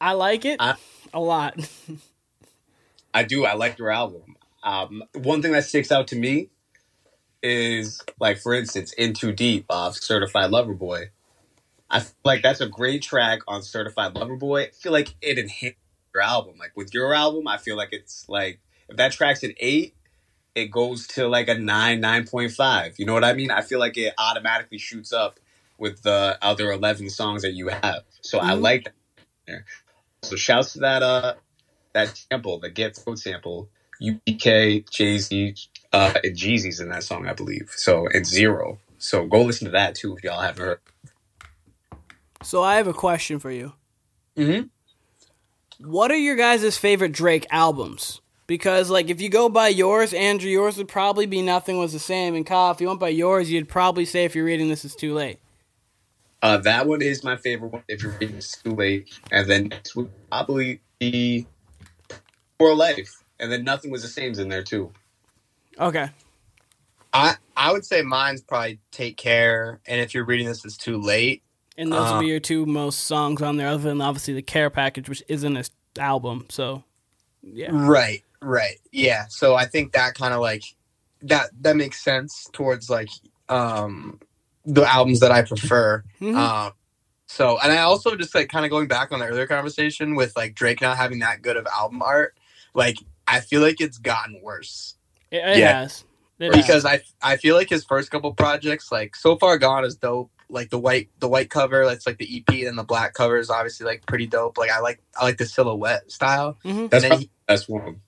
I like it I- a lot. I do. I like your album. Um, one thing that sticks out to me is, like, for instance, "In Too Deep" off "Certified Lover Boy." I feel like that's a great track on "Certified Lover Boy." I feel like it enhances your album. Like with your album, I feel like it's like if that track's an eight, it goes to like a nine, nine point five. You know what I mean? I feel like it automatically shoots up with the other eleven songs that you have. So I Mhm. like that. So shouts to that uh that sample, the Get Throwed sample. UGK, Jay Z, uh, and Jeezy's in that song, I believe. So and Z-Ro. So go listen to that too if y'all haven't heard. so I have a question for you. Mm-hmm. What are your guys' favorite Drake albums? Because like if you go by yours, Andrew, yours would probably be Nothing Was the Same. And Kyle, if you went by yours, you'd probably say if you're reading this, it's too late. Uh, that one is my favorite one if you're reading this, it's too late. And then next would probably be More Life. And then Nothing Was the Same's in there too. Okay. I I would say mine's probably take care, and if you're reading this, it's too late. And those would Uh, be your two most songs on there, other than obviously the Care Package, which isn't an album. So, yeah. Right, right, yeah. So I think that kind of like that that makes sense towards like um the albums that I prefer. Mhm. Um, so and I also just like kind of going back on the earlier conversation with like Drake not having that good of album art. Like I feel like it's gotten worse. It, it Yeah. has. It has. because I I feel like his first couple projects, like so far gone, is dope. Like the white the white cover, that's like the EP, and the black cover is obviously like pretty dope. Like I like I like the silhouette style. Mhm. That's he- the best one.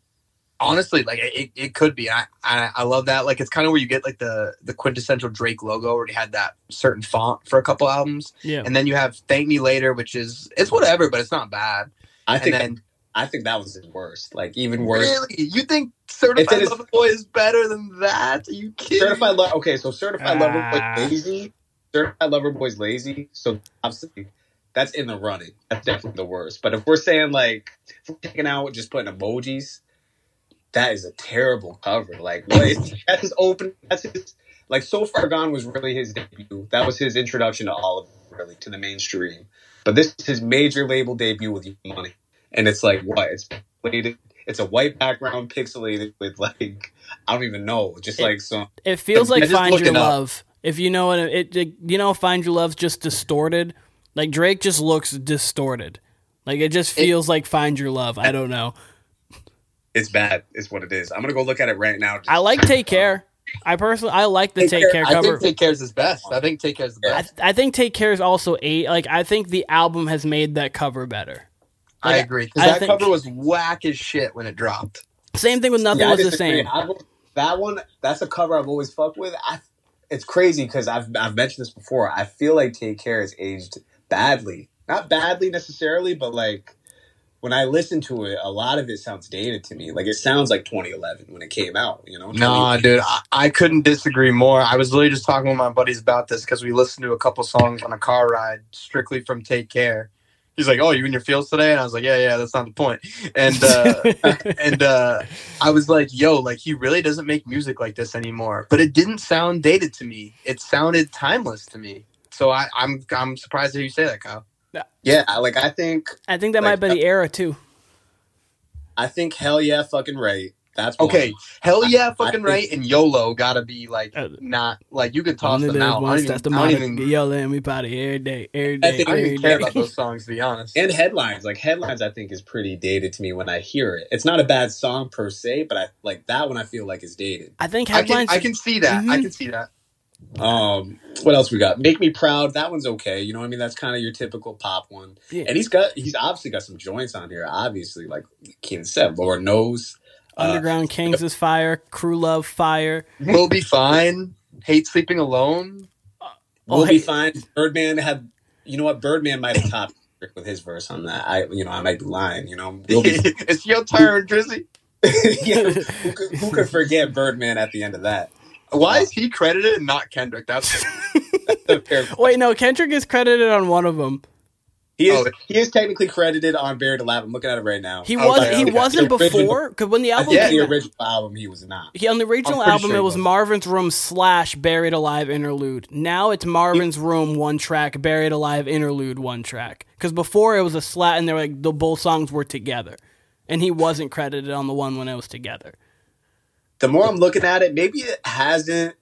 Honestly, like it, it could be. I, I I love that. Like it's kind of where you get like the the quintessential Drake logo, where he had that certain font for a couple albums, Yeah. and then you have Thank Me Later, which is it's whatever, but it's not bad. I And think then I think that was his worst. Like even worse. really, you think Certified is- Lover Boy is better than that? Are you kidding? Certified Lover. Okay, so Certified Lover Ah. Boy's lazy. Certified Lover Boy's lazy. So obviously, that's in the running. That's definitely the worst. But if we're saying like if we're taking out just putting emojis, that is a terrible cover. Like what is that's his open. That's his like so far gone was really his debut. That was his introduction to all of it, really to the mainstream. But this is his major label debut with Money, and it's like what it's. It's a white background pixelated with like I don't even know, just It- like some It feels like Find Your looking up. Love. If you know what it, it, you know, Find Your Love's just distorted. Like Drake just looks distorted. Like it just It- feels like Find Your Love. I don't know. It's bad, is what it is. I'm gonna go look at it right now. I like Take Care. I personally, I like the Take Care I cover. think Take Care is his best. I think Take Care is the best. I think Take Care is also eight. Like I think the album has made that cover better. I agree because that think- cover was whack as shit when it dropped. Same thing with Nothing Yeah, Was the. Same. I've- that one, that's a cover I've always fucked with. I, it's crazy because I've I've mentioned this before. I feel like Take Care has aged badly. Not badly necessarily, but like when I listen to it, a lot of it sounds dated to me. Like it sounds like 2011 when it came out. You know? Nah, dude, I, I couldn't disagree more. I was literally just talking with my buddies about this because we listened to a couple songs on a car ride strictly from Take Care. He's like, "Oh, you in your fields today?" And I was like, "Yeah, yeah, that's not the point." And uh, and uh, I was like, "Yo, like he really doesn't make music like this anymore." But it didn't sound dated to me. It sounded timeless to me. So I, I'm I'm surprised that you say that, Kyle. Yeah, yeah. like I think I think that Like, might be the era too. I think hell yeah, fucking right. That's one. Okay, hell yeah, I fucking think- right. And YOLO gotta be like Uh, not like you could toss Only them there's out. I one don't even, that's the I don't motto. even, Yo, let me party every day, every day. I day, think- I don't every even care about those songs to be honest. And headlines, like headlines, I think is pretty dated to me when I hear it. It's not a bad song per se, but I like that one. I feel like is dated. I think I can headlines. I can see that. I Mhm. can see that. Um, what else we got? Make me proud. That one's okay. You know what I mean? That's kind of your typical pop one. Yeah. And he's got he's obviously got some joints on here. Obviously, like Keenan said, Lord knows. Uh, Underground Kings is fire. Crew Love fire. We'll be fine. Hate sleeping alone. we'll Oh, be hey. fine. Birdman had. You know what? Birdman might have topped with his verse on that. I, you know, I might be lying. You know, we'll be, it's your turn, Drizzy. yeah, who, could, who could forget Birdman at the end of that? Why is he credited and not Kendrick? That's The fair- Wait, no, Kendrick is credited on one of them. He is Oh. he is technically credited on Buried Alive. I'm looking at it right now. He Okay, was he okay. wasn't The before because when the album think Yeah. the came out, original album he was not. he, on the original album sure it was was. Marvin's Room slash Buried Alive interlude. Now it's Marvin's Room one track, Buried Alive interlude one track. Because before it was a slat and they're like the both songs were together, and he wasn't credited on the one when it was together. The more I'm looking at it, maybe it hasn't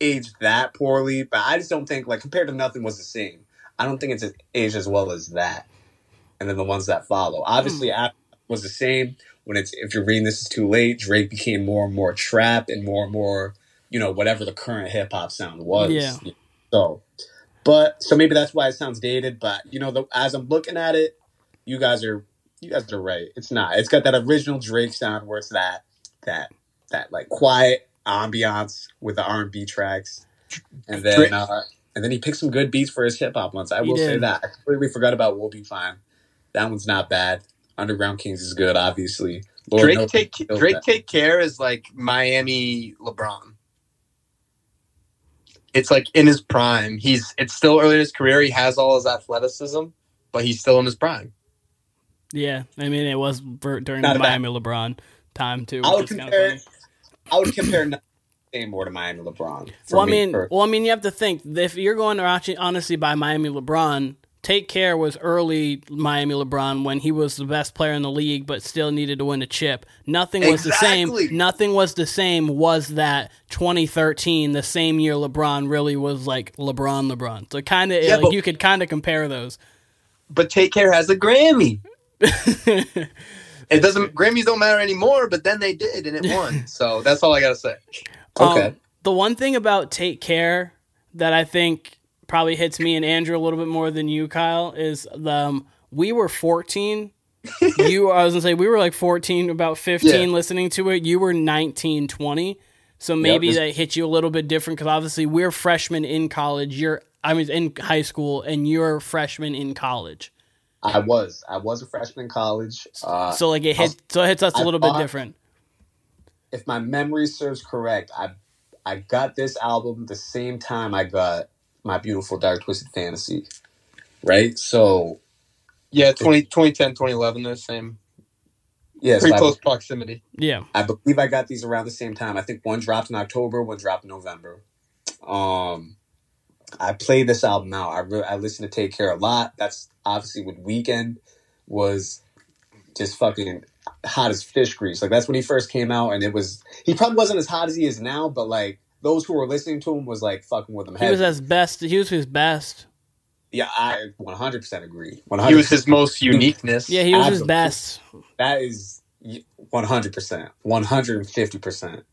aged that poorly, but I just don't think like compared to Nothing was the same. I don't think it's aged as well as that. And then the ones that follow, obviously, After was the same. When it's if you're reading this is too late, Drake became more and more trap and more and more, you know, whatever the current hip hop sound was. Yeah. So, but so maybe that's why it sounds dated. But you know, the, as I'm looking at it, you guys are you guys are right. It's not. It's got that original Drake sound where it's that that that like quiet ambiance with the R and B tracks, and then Drake- uh, and then he picked some good beats for his hip hop ones. I He will say that. I completely forgot about "We'll Be Fine." That one's not bad. Underground Kings is good, obviously. Lord Drake knows take he Drake that. take care is like Miami LeBron. It's like in his prime. He's it's still early in his career. He has all his athleticism, but he's still in his prime. Yeah, I mean it was during Not the a bad- Miami LeBron time too. I would which is kinda compare. I would compare nothing more to Miami LeBron. for Well, I mean, personally. well, I mean, you have to think if you're going to actually honestly by Miami LeBron. Take care was early Miami LeBron when he was the best player in the league, but still needed to win a chip. Nothing was the same. Nothing was the same. Was that 2013, the same year LeBron really was like LeBron, LeBron. So kind of Yeah, like you could kind of compare those. But Take Care has a Grammy. It doesn't Grammys don't matter anymore, but then they did and it won. so that's all I gotta say. Okay. Um, the one thing about Take Care that I think probably hits me and Andrew a little bit more than you, Kyle, is the um, we were 14. you, I was gonna say we were like 14, about 15 Yeah. listening to it. You were 19, 20. So maybe this- that hit you a little bit different because obviously we're freshmen in college. You're, I mean, in high school, and you're a freshman in college. I was. I was a freshman in college. Uh, So like it hit, so it hits us a I little bit different. If my memory serves correct, I I got this album the same time I got my beautiful dark twisted fantasy. Right? So Yeah, 20, 2010, 2011, the same. yes, Pretty I, close proximity. Yeah, I believe I got these around the same time. I think one dropped in October, one dropped in November. Um I played this album out. I re- I listened to Take Care a lot. That's obviously when Weeknd was just fucking hot as fish grease. Like that's when he first came out, and it was he probably wasn't as hot as he is now, but like those who were listening to him was like fucking with him he was his best. He was his best. yeah, I 100 percent agree. 100%. He was his most uniqueness. Yeah, he was his best. that is 100 percent, 150 percent.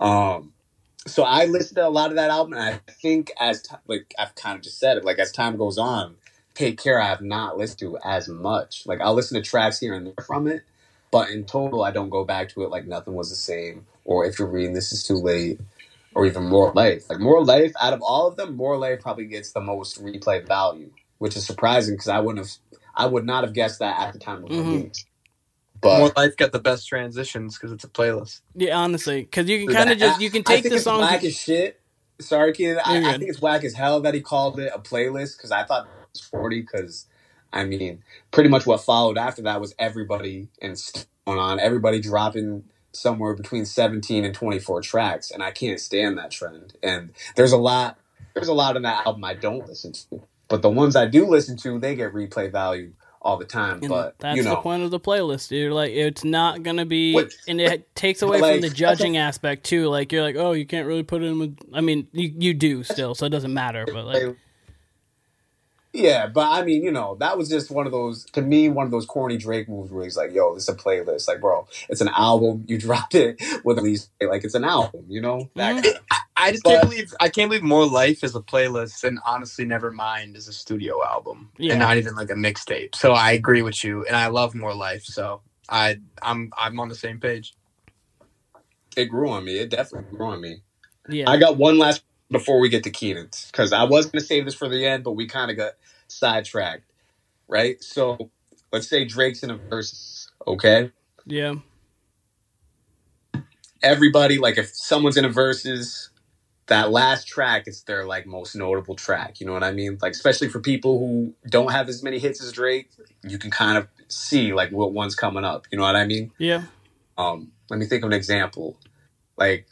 Um, so I listened to a lot of that album, and I think as t- like I've kind of just said it, like as time goes on, Take Care I have not listened to as much. Like I'll listen to tracks here and there from it, but in total I don't go back to it like nothing was the same. Or if you're reading this is too late, or even More Life. Like More Life, out of all of them, More Life probably gets the most replay value, which is surprising because I wouldn't have. I would not have guessed that at the time of Mhm. release. But More Life got the best transitions because it's a playlist. Yeah, honestly, because you can kind of just you can I take think the song. whack as shit. Sorry, kid. I, I think it's whack as hell that he called it a playlist because I thought it was forty. Because I mean, pretty much what followed after that was everybody and going on. Everybody dropping somewhere between seventeen and twenty four tracks, and I can't stand that trend. And there's a lot. There's a lot in that album I don't listen to, but the ones I do listen to, they get replay value all the time. and but that's you know, the point of the playlist, dude. Like, it's not gonna be, What- and it takes away like, from the that's a- judging aspect too. Like, you're like, oh, you can't really put it in with. I mean, you you do still, so it doesn't matter. But like, Yeah, but I mean, you know, that was just one of those to me, one of those corny Drake moves where he's like, "Yo, this is a playlist." Like, bro, it's an album. You dropped it with at least like it's an album. You know, that kind of- I just But- can't believe I can't believe More Life is a playlist and honestly Nevermind is a studio album Yeah. and not even like a mixtape. So I agree with you and I love More Life. So I I'm I'm on the same page. it grew on me. It definitely grew on me. yeah, I got one last before we get to Keenan's because I was going to save this for the end, but we kind of got sidetracked, right? So let's say Drake's in a verse, okay? yeah, everybody like if someone's in a verses that last track is their like most notable track you know what i mean like especially for people who don't have as many hits as drake you can kind of see like what one's coming up you know what i mean yeah. um let me think of an example like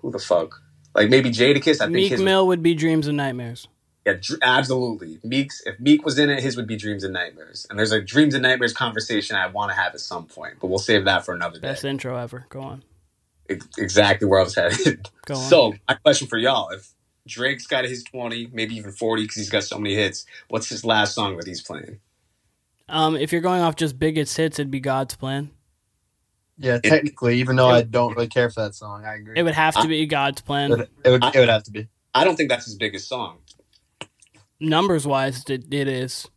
who the fuck like maybe jadakiss i think Meek his Mill would be Dreams and Nightmares. yeah, dr- absolutely. Meek's if Meek was in it, his would be Dreams and Nightmares. And there's a Dreams and Nightmares conversation I want to have at some point, but we'll save that for another day. Best intro ever. Go on, Ex- exactly where I was headed. go on. So, my question for y'all: If Drake's got his twenty, maybe even forty, because he's got so many hits, what's his last song that he's playing? um, if you're going off just biggest hits, it'd be God's Plan. Yeah, technically, even though I don't really care for that song, I agree. It would have to be God's It Plan. would, it would, it would have to be. I don't think that's his biggest song. Numbers wise, it, it is.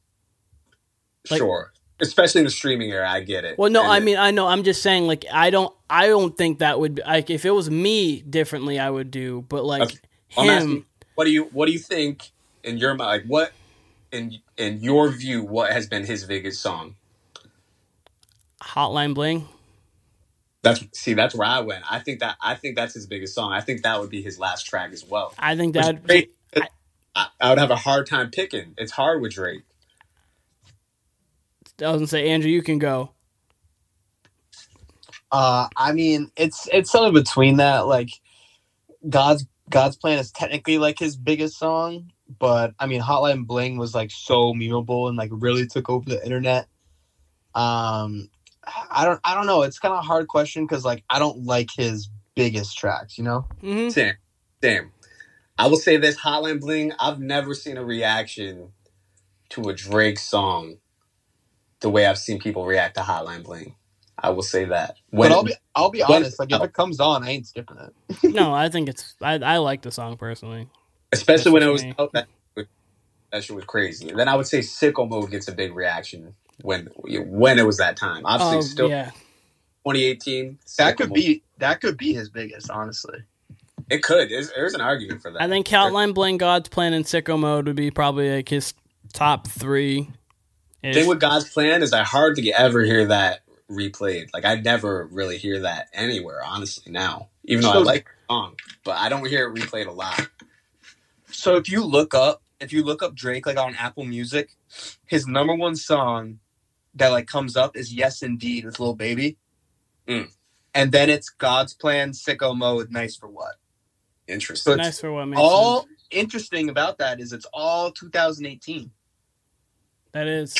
Like- sure, especially in the streaming era, I get it. Well, no, And I it- mean, I know. I'm just saying, like, I don't, I don't think that would be like if it was me differently, I would do. But like Okay. I'm asking, him, what do you what do you think in your mind? Like, what in in your view, what has been his biggest song? Hotline Bling. That's see, that's where I went. I think that I think that's his biggest song. I think that would be his last track as well. I think Which that. Drake- I, I would have a hard time picking. It's hard with Drake. I was gonna say, Andrew, you can go. Uh, I mean, it's it's something between that. Like God's God's plan is technically like his biggest song, but I mean, Hotline Bling was like so memeable and like really took over the internet. Um, I don't I don't know. It's kind of a hard question because like I don't like his biggest tracks. You know. hmm Same, same. I will say this: Hotline Bling. I've never seen a reaction to a Drake song the way I've seen people react to Hotline Bling. I will say that. When but I'll be I'll be when- honest. Like if it comes on, I ain't skipping it. No, I think it's. I, I like the song personally. especially when it was out, that, that shit was crazy. And then I would say Sicko Mode gets a big reaction when when it was that time. Obviously, Oh still yeah, 2018. That could be that could be his biggest, honestly. It could. There's, there's an argument for that. I think Hotline Bling, God's Plan, and Sicko Mode would be probably like his top three. Thing with God's plan is I hardly ever hear that replayed. Like I never really hear that anywhere, honestly. Now, even though I like the song, but I don't hear it replayed a lot. So if you look up if you look up Drake like on Apple Music, his number one song that like comes up is Yes Indeed with Lil Baby. Mm. And then it's God's Plan, Sicko Mode, Nice for What. Interesting. So nice for what makes all sense. interesting about that is it's all 2018. That is.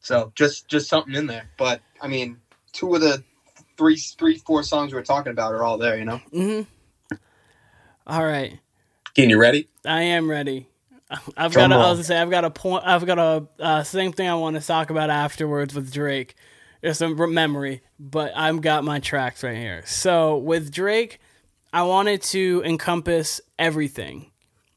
So just just something in there. But I mean, two of the three three four songs we're talking about are all there, you know. mm-hmm. All right. Keen, you ready? I am ready. I've got. A, I was gonna say I've got a point. I've got a uh, same thing I want to talk about afterwards with Drake. It's a memory, but I've got my tracks right here. So with Drake, I wanted to encompass everything.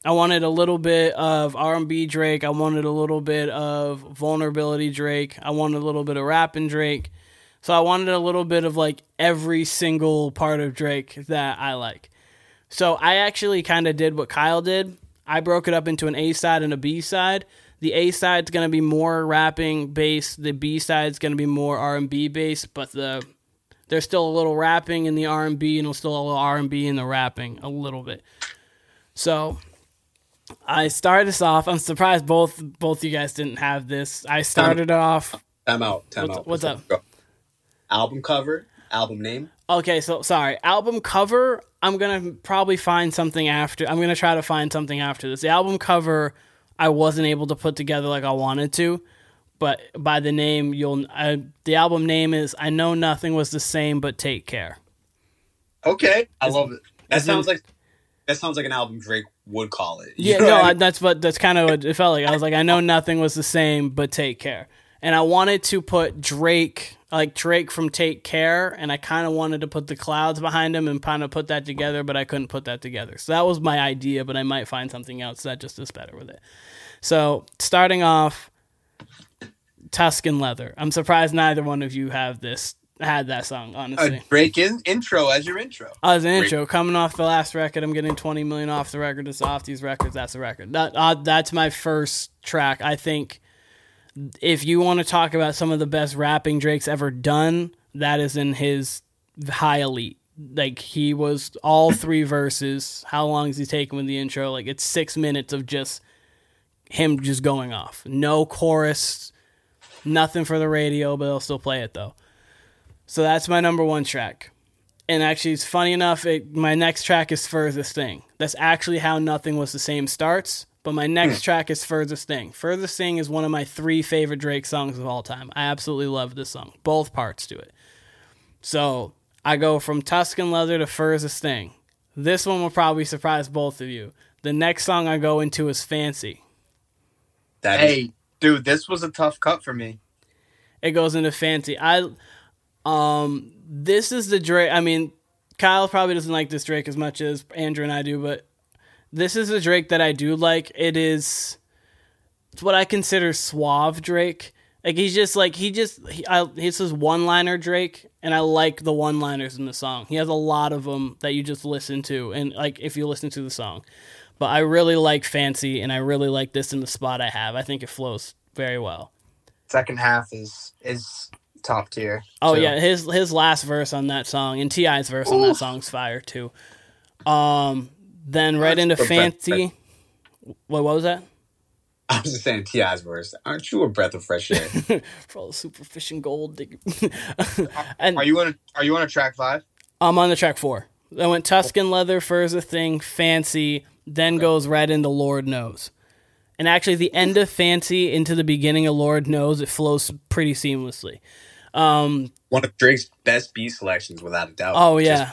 I wanted a little bit of R&B Drake. I wanted a little bit of vulnerability Drake. I wanted a little bit of rapping Drake. So I wanted a little bit of like every single part of Drake that I like. So I actually kind of did what Kyle did. I broke it up into an A side and a B side. The A side's gonna be more rapping based. The B side's gonna be more R and B based, but the there's still a little rapping in the R and B, and there's still a little R and B in the rapping, a little bit. So I started this off. I'm surprised both both you guys didn't have this. I started off. Time out. Time What's- out. what's up? Album cover, album name. Okay, so sorry. Album cover, I'm going to probably find something after. I'm going to try to find something after this. The album cover, I wasn't able to put together like I wanted to, but by the name, you'll. I, the album name is I Know Nothing Was the Same, but Take Care. Okay, I Is- love it. That sounds like that sounds like an album Drake would call it. Yeah, You know no, I, mean? that's what that's kind of what it felt like. I was like, I know nothing was the same, but take care. And I wanted to put Drake, like Drake from Take Care, and I kind of wanted to put the clouds behind him and kind of put that together, but I couldn't put that together. So that was my idea, but I might find something else that just is better with it. So starting off, Tuscan Leather. I'm surprised neither one of you have this had that song. Honestly, A break in intro as your intro. as an intro, coming off the last record, I'm getting 20 million off the record. It's off these records. That's the record. That uh, that's my first track. I think if you want to talk about some of the best rapping Drake's ever done, that is in his high elite. Like he was all three verses. How long is he taking with the intro? Like it's six minutes of just him just going off. No chorus, nothing for the radio, but they'll still play it though. So that's my number one track. And actually, it's funny enough. It, my next track is "Furthest Thing." That's actually how "Nothing Was the Same" starts. But my next track is "Furthest Thing." "Furthest Thing" is one of my three favorite Drake songs of all time. I absolutely love this song. Both parts to it. So I go from Tuscan Leather to "Furthest Thing." This one will probably surprise both of you. The next song I go into is "Fancy." That is- Hey, dude, this was a tough cut for me. it goes into fancy. I um this is the Drake I mean Kyle probably doesn't like this Drake as much as Andrew and I do, but this is the Drake that I do like. It is it's what I consider suave Drake. Like he's just like he just he, I, he's his one-liner Drake, and I like the one-liners in the song. He has a lot of them that you just listen to, and like if you listen to the song. But I really like Fancy, and I really like this in the spot I have. I think it flows very well. Second half is is top tier. Oh too. yeah, his his last verse on that song and T.I.'s verse on that song's fire too. Um, then right into That's a fancy. What, what was that? I was just saying T.I.'s verse. Aren't you a breath of fresh air? For all the super fishing gold. and Are you on a Are you on a track five? I'm on the track four. I went Tuscan leather, Furthest Thing, fancy, then goes right into Lord knows. And actually, the end of fancy into the beginning of Lord knows it flows pretty seamlessly. Um, One of Drake's best beat selections, without a doubt. Oh Just- yeah.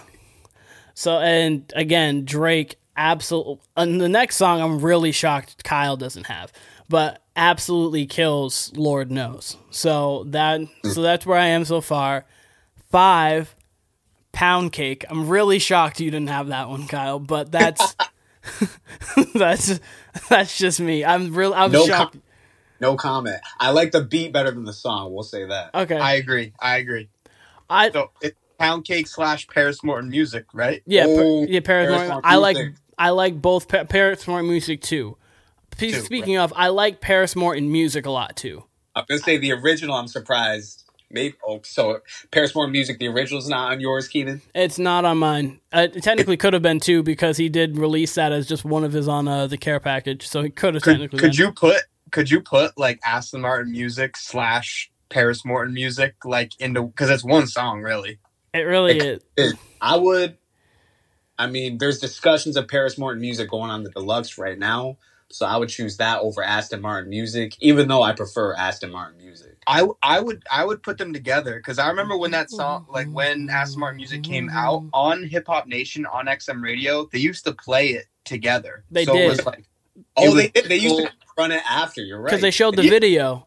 So and again, Drake absolutely. And the next song, I'm really shocked Kyle doesn't have, but absolutely kills. Lord knows. So that mm. so that's where I am so far. Five, pound cake. I'm really shocked you didn't have that one, Kyle. But that's that's that's just me. I'm real. I'm No shocked. com- no comment. I like the beat better than the song. We'll say that. okay, I agree. I agree. I So it's pound cake slash Paris Morton music, right? Yeah, per, Oh, yeah, Paris, Paris Morton. Morton I like music. I like both pa- Paris Morton music too. P- Too, Speaking of, I like Paris Morton music a lot too. I'm gonna say the original. I'm surprised. Maybe. Oh, so Paris Morton music. The original's not on yours, Keenan. It's not on mine. Uh, it technically could have been too because he did release that as just one of his on uh, the care package. So he could have technically. could been. you put Could you put like Aston Martin music slash Paris Morton music like into because it's one song really. It really Like- is. I would. I mean, there's discussions of Paris Morton music going on the deluxe right now, so I would choose that over Aston Martin music, even though I prefer Aston Martin music. I I would I would put them together because I remember when that song like when Aston Martin music came out on Hip Hop Nation on XM Radio, they used to play it together. They so It did. was like, Oh, It they was did. They used cool. to run it after. You're right. Because they showed the Yeah. video.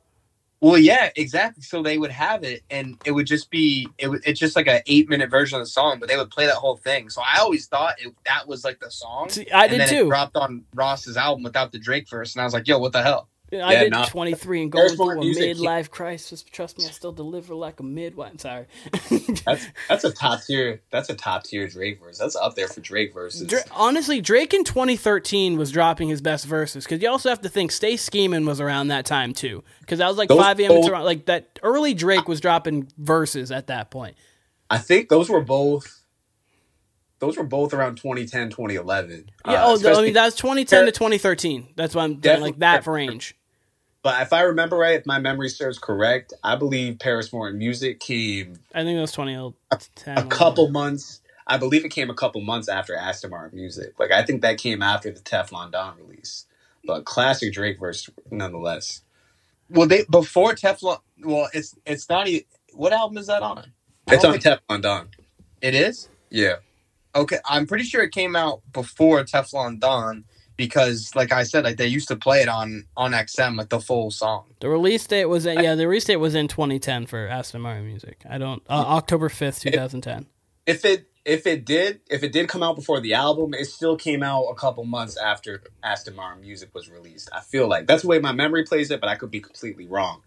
Well, yeah, exactly. So they would have it, and it would just be it. It's just like an eight minute version of the song, but they would play that whole thing. So I always thought it, that was like the song. See, I did too. It dropped on Ross's album without the Drake verse, and I was like, "Yo, what the hell?" I Yeah, did no. 23 and There's going more through a music. midlife crisis. Trust me, I still deliver like a midwife. Sorry. That's that's a top tier. That's a top tier Drake verse. That's up there for Drake verses. Dra- honestly, Drake in 2013 was dropping his best verses because you also have to think Stay Scheming was around that time too. Because that was like Those 5 a.m. It's around like that early Drake was dropping verses at that point. I think those were both. Those were both around 2010, 2011. Yeah, Uh, oh, I especially- mean that's 2010 to 2013. That's why I'm doing, like that range. But if I remember right, if my memory serves correct, I believe Paris Morton Music came I think it was 2010. a couple months. I believe it came a couple months after Aston Martin Music. Like I think that came after the Teflon Don release. But classic Drake verse nonetheless. Well, they before Teflon. Well, it's it's not. even. what album is that on? It's on think- Teflon Don. It is. Yeah. Okay, I'm pretty sure it came out before Teflon Don because, like I said, like they used to play it on on XM, like the full song. The release date was in, yeah, the release date was in 2010 for Aston Martin Music. I don't uh, October 5th, 2010. If it if it did if it did come out before the album, it still came out a couple months after Aston Martin Music was released. I feel like that's the way my memory plays it, but I could be completely wrong.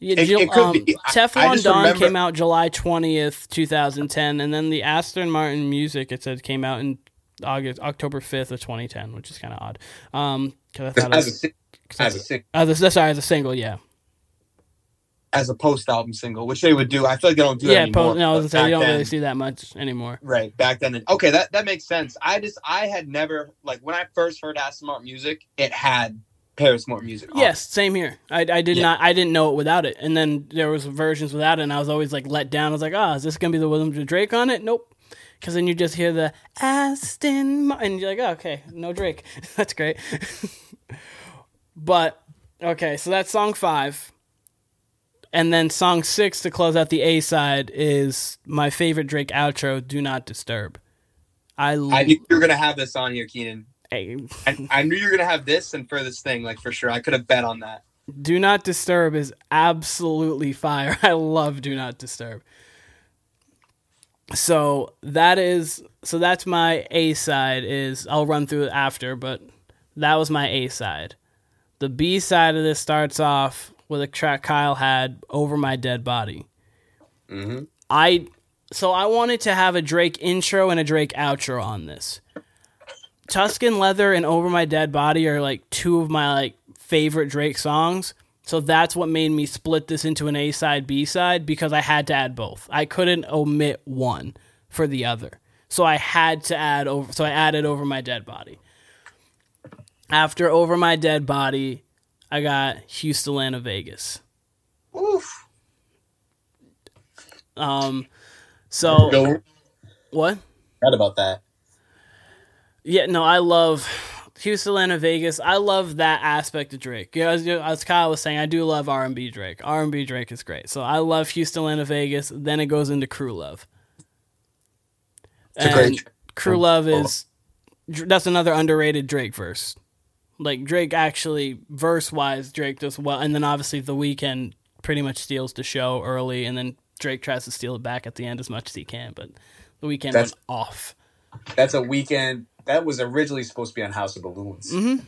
Yeah, It- Jill- it could um, be. I- I Teflon Don remember- came out July 20th, 2010, and then the Aston Martin Music it said came out in August October 5th of 2010, which is kind of odd. Um, because I thought it As a was, sing- as a sing- uh, this, sorry, as a single, yeah, as a post album single, which they would do. I feel like they don't do that yeah. anymore. No, I was gonna say you don't then- really see that much anymore. Right back then. Okay, that that makes sense. I just I had never like when I first heard Aston Martin music, it had Paris Morton music. on. Yes, same here. I, I did Yeah. not I didn't know it without it, and then there was versions without it, and I was always like let down. I was like, ah, is this gonna be the William Drake on it? Nope. Because then you just hear the Aston Martin, and you're like, oh, okay, no Drake. That's great. but okay, so that's song five, and then song six to close out the A side is my favorite Drake outro, "Do Not Disturb." I, I knew you were gonna have this on here, Keenan. I I, I knew you were gonna have this and for this thing, like for sure. I could have bet on that. Do Not Disturb is absolutely fire. I love Do Not Disturb. So that is so that's my A side is I'll run through it after, but that was my A side. The B side of this starts off with a track Kyle had over my dead body. Mhm. I so I wanted to have a Drake intro and a Drake outro on this. Tuscan Leather and Over My Dead Body are like two of my like favorite Drake songs. So that's what made me split this into an A side, B side because I had to add both. I couldn't omit one for the other. So I had to add over so I added Over My Dead Body. After Over My Dead Body, I got Houston Atlanta Vegas. Oof. Um so Go what? right about that. Yeah, no, I love Houston, Atlanta, Vegas. I love that aspect of Drake. You know, as, as Kyle was saying, I do love R and B Drake. R and B Drake is great. So I love Houston, Atlanta, Vegas. Then it goes into Crew Love. It's a great And track. Crew um, Love oh. is that's another underrated Drake verse. Like Drake actually verse wise, Drake does well, and then obviously the Weeknd pretty much steals the show early, and then Drake tries to steal it back at the end as much as he can, but the Weeknd That's- went off. That's a Weeknd that was originally supposed to be on House of Balloons. Mhm.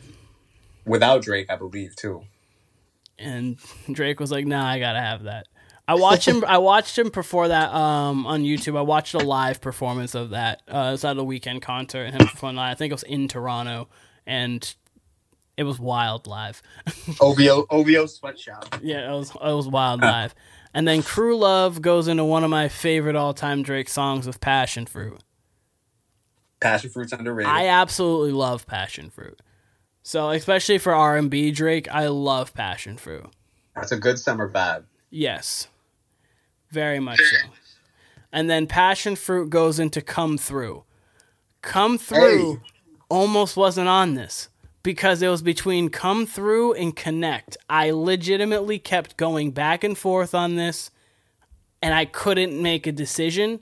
Without Drake, I believe too. and Drake was like, "Nah, I gotta have that." I watched him. I watched him before that um, on YouTube. I watched a live performance of that. Uh, it was at a Weeknd concert, and him performing live. I think it was in Toronto, and it was wild live. OVO OVO sweatshop. yeah, it was it was wild live. And then Crew Love goes into one of my favorite all time Drake songs with Passion Fruit. Passion fruit's underrated. I absolutely love Passion Fruit. So especially for R and B Drake, I love Passion Fruit. That's a good summer vibe. Yes. Very much so. And then passion fruit goes into come through. Come through Hey. almost wasn't on this because it was between come through and connect. I legitimately kept going back and forth on this and I couldn't make a decision.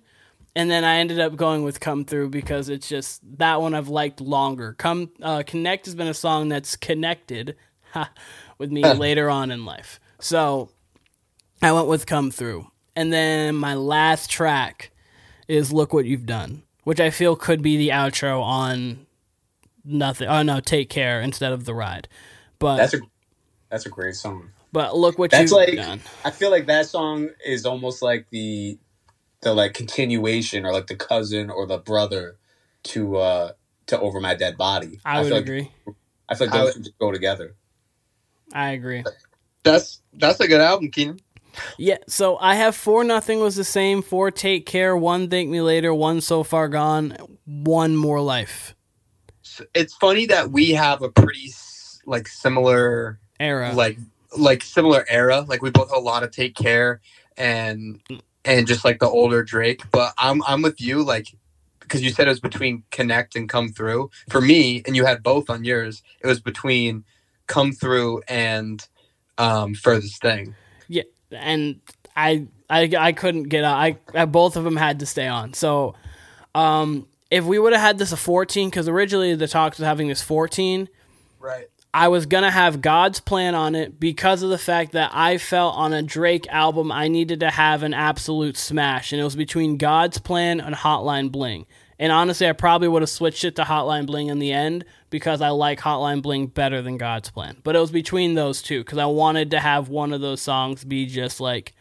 And then I ended up going with Come Through because it's just that one I've liked longer. Come uh, Connect has been a song that's connected with me later on in life. So I went with Come Through. And then my last track is Look What You've Done, which I feel could be the outro on nothing. Oh no, take care instead of the ride. But That's a that's a great song. but look what That's you've like done. I feel like that song is almost like the the like continuation or like the cousin or the brother to uh to over my dead body. I would feel like, agree. I feel like I those would- just go together. I agree. That's that's a good album, Keenan. Yeah, so I have four nothing was the same, four take care, one thank me later, one so far gone, one more life It's funny that we have a pretty like similar era. like like similar era. Like we both have a lot of Take Care and and just like the older Drake. But I'm I'm with you like because you said it was between Connect and Come Through. For me, and you had both on yours. It was between Come Through and um Furthest Thing. Yeah, and I I I couldn't get out. I, I both of them had to stay on. So, um, if we would have had this a fourteen, because originally the talks was having this fourteen, Right. I was gonna have God's plan on it because of the fact that I felt on a Drake album I needed to have an absolute smash, and it was between God's plan and Hotline Bling. And honestly, I probably would have switched it to Hotline Bling in the end because I like Hotline Bling better than God's Plan. But it was between those two because I wanted to have one of those songs be just like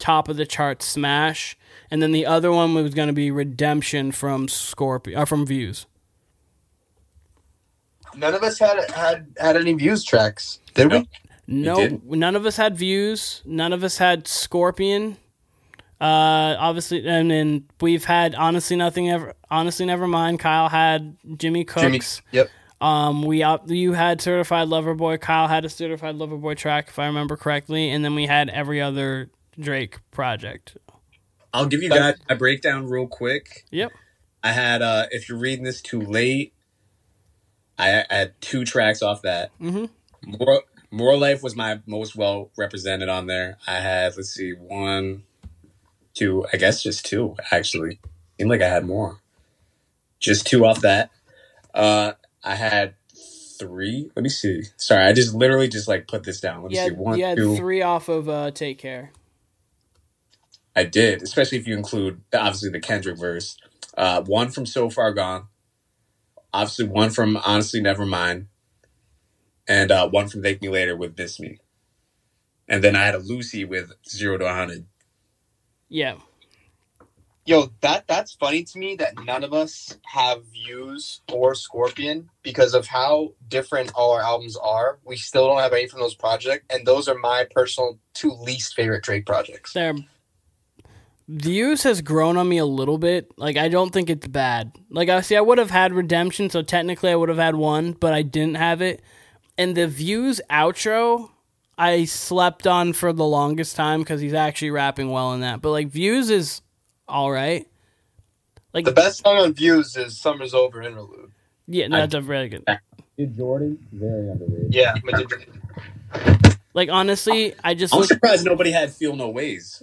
top of the chart smash, and then the other one was going to be Redemption from Scorpio or from Views. None of us had had had any views tracks, did we? No, didn't. none of us had views. None of us had Scorpion. Uh, obviously, and then we've had honestly nothing ever. Honestly, never mind. Kyle had Jimmy Cooks. Jimmy. Yep. Um, we up you had Certified Lover Boy. Kyle had a Certified Lover Boy track, if I remember correctly, and then we had every other Drake project. I'll give you guys a breakdown real quick. Yep. I had uh if you're reading this too late, I, I had two tracks off that. Mhm. More More Life was my most well represented on there. I had let's see, one, two, I guess just two actually. Seemed like I had more. Just two off that. Uh I had three. Let me see. Sorry, I just literally just like put this down. Let me Yeah, see. One, you had two. three off of uh, Take Care. I did, especially if you include obviously the Kendrick verse. Uh, one from So Far Gone, obviously one from Honestly Nevermind, and uh, one from Thank Me Later with Miss Me. And then I had a loosie with Zero to 100. Yeah. Yo, that that's funny to me that none of us have views or Scorpion because of how different all our albums are. We still don't have any from those projects, and those are my personal two least favorite Drake projects. Their views has grown on me a little bit. Like I don't think it's bad. Like I see, I would have had redemption, so technically I would have had one, but I didn't have it. And the views outro, I slept on for the longest time because he's actually rapping well in that. But like views is all right. Like The best song on Views is "Summer's Over" interlude. yeah, no, that's a really good. Jordan, very underrated. Yeah, Like honestly, I just I'm look. surprised nobody had Feel No Ways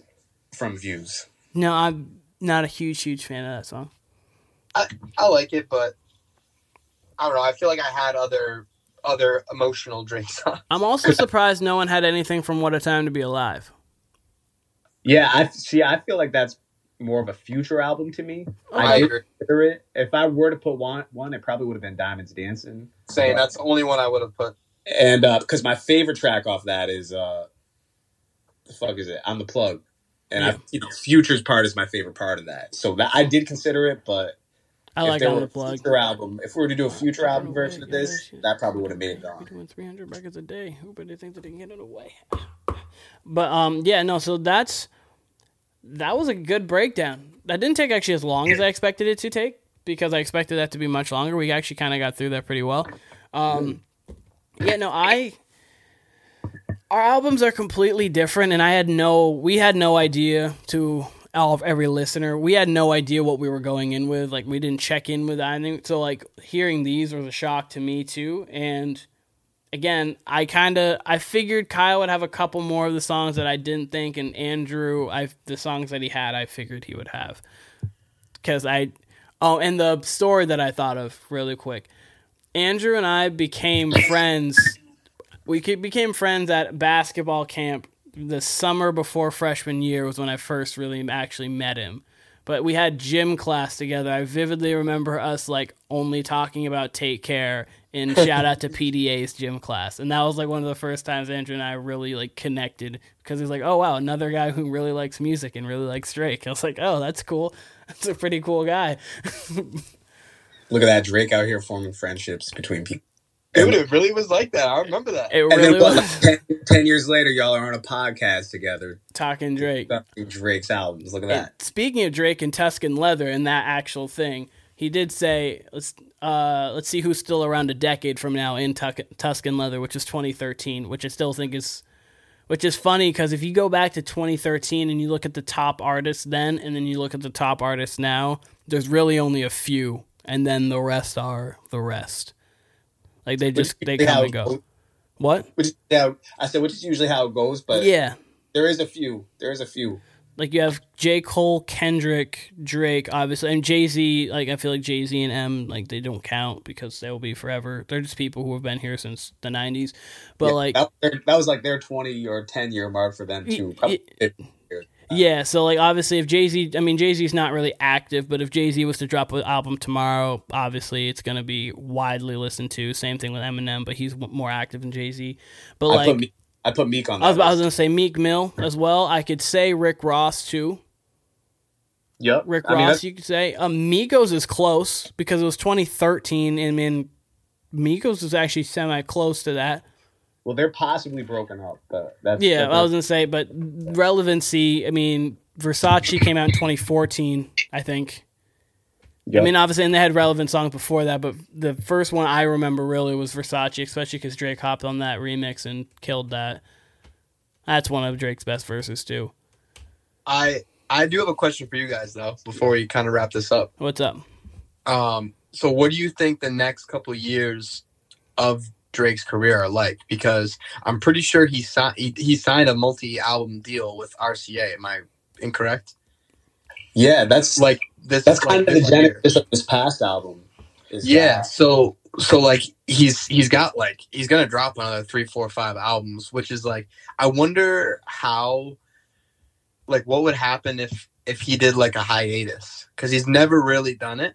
from Views. No, I'm not a huge, huge fan of that song. I I like it, but I don't know. I feel like I had other other emotional Drake songs. I'm also surprised no one had anything from What a Time to Be Alive. Yeah, I see. I feel like that's more of a future album to me. I I agree. consider it. If I were to put one, one, it probably would have been Diamonds Dancing. Saying that's the only one I would have put. And because my favorite track off that is uh, the fuck is it? I'm the plug, and I, you know, Future's part is my favorite part of that. So that I did consider it, but I if like there on were the a plug. future album, if we were to do a future album version of this, that probably would have made it on. doing 300 records a day. Who better think that they can get it away? But um, yeah, no. So that's that was a good breakdown. That didn't take actually as long as I expected it to take because I expected that to be much longer. We actually kind of got through that pretty well. Um, yeah, no, I our albums are completely different, and I had no, we had no idea to all of every listener. We had no idea what we were going in with. Like we didn't check in with anything. So like hearing these was a shock to me too. And again, I kind of I figured Kyle would have a couple more of the songs that I didn't think, and Andrew, I the songs that he had, I figured he would have because I. Oh, and the story that I thought of really quick. Andrew and I became friends. We became friends at basketball camp the summer before freshman year was when I first really actually met him. but we had gym class together. I vividly remember us like only talking about Take Care and shout out to PDA's gym class. And that was like one of the first times Andrew and I really like connected because he's like, oh wow, another guy who really likes music and really likes Drake. I was like, oh, that's cool. That's a pretty cool guy. Look at that Drake out here forming friendships between people. Dude, it really was like that. I remember that. It And really then what, was like 10, 10 years later, y'all are on a podcast together talking Drake. discussing Drake's albums. Look at And that. speaking of Drake and Tuscan Leather and that actual thing, he did say let's uh, let's see who's still around a decade from now in Tuck- Tuscan Leather, which is 2013, which I still think is which is funny because if you go back to 2013 and you look at the top artists then and then you look at the top artists now, there's really only a few, and then the rest are the rest. Like they just they come how and it go. goes- What? Which, yeah, I said, which is usually how it goes, but Yeah. there is a few. There is a few. like you have J. Cole, Kendrick, Drake, obviously, and Jay Z. Like I feel like Jay Z and M, like they don't count because they will be forever. They're just people who have been here since the '90s. But Yeah, like, that, was that was like their 20 or 10 year mark for them, too. Y- Probably y- 50 years. Yeah. So like, obviously, if Jay Z, I mean, Jay Z's not really active, but if Jay Z was to drop an album tomorrow, obviously, it's gonna be widely listened to. Same thing with Eminem, but he's more active than Jay Z. But I, like, put I put Meek on that. I was, I was gonna say Meek Mill as well. I could say Rick Ross too. Yep. Rick I Ross, that's- you could say. Um, Migos is close because it was 2013, and mean, Migos is actually semi close to that. Well, they're possibly broken up, but that's. Yeah, that's I was gonna say, but relevancy. I mean, Versace came out in 2014, I think. Yep. I mean, obviously, and they had relevant songs before that, but the first one I remember really was Versace, especially because Drake hopped on that remix and killed that. That's one of Drake's best verses too. I I do have a question for you guys though before we kind of wrap this up. What's up? Um, so what do you think the next couple of years of Drake's career are like? Because I'm pretty sure he signed he, he signed a multi-album deal with RCA. Am I incorrect? yeah, that's like this that's kind like of the year. genesis of this past album. is Yeah. that- So so like he's he's got like he's gonna drop another three, four, five albums, which is like I wonder how like what would happen if if he did like a hiatus because he's never really done it.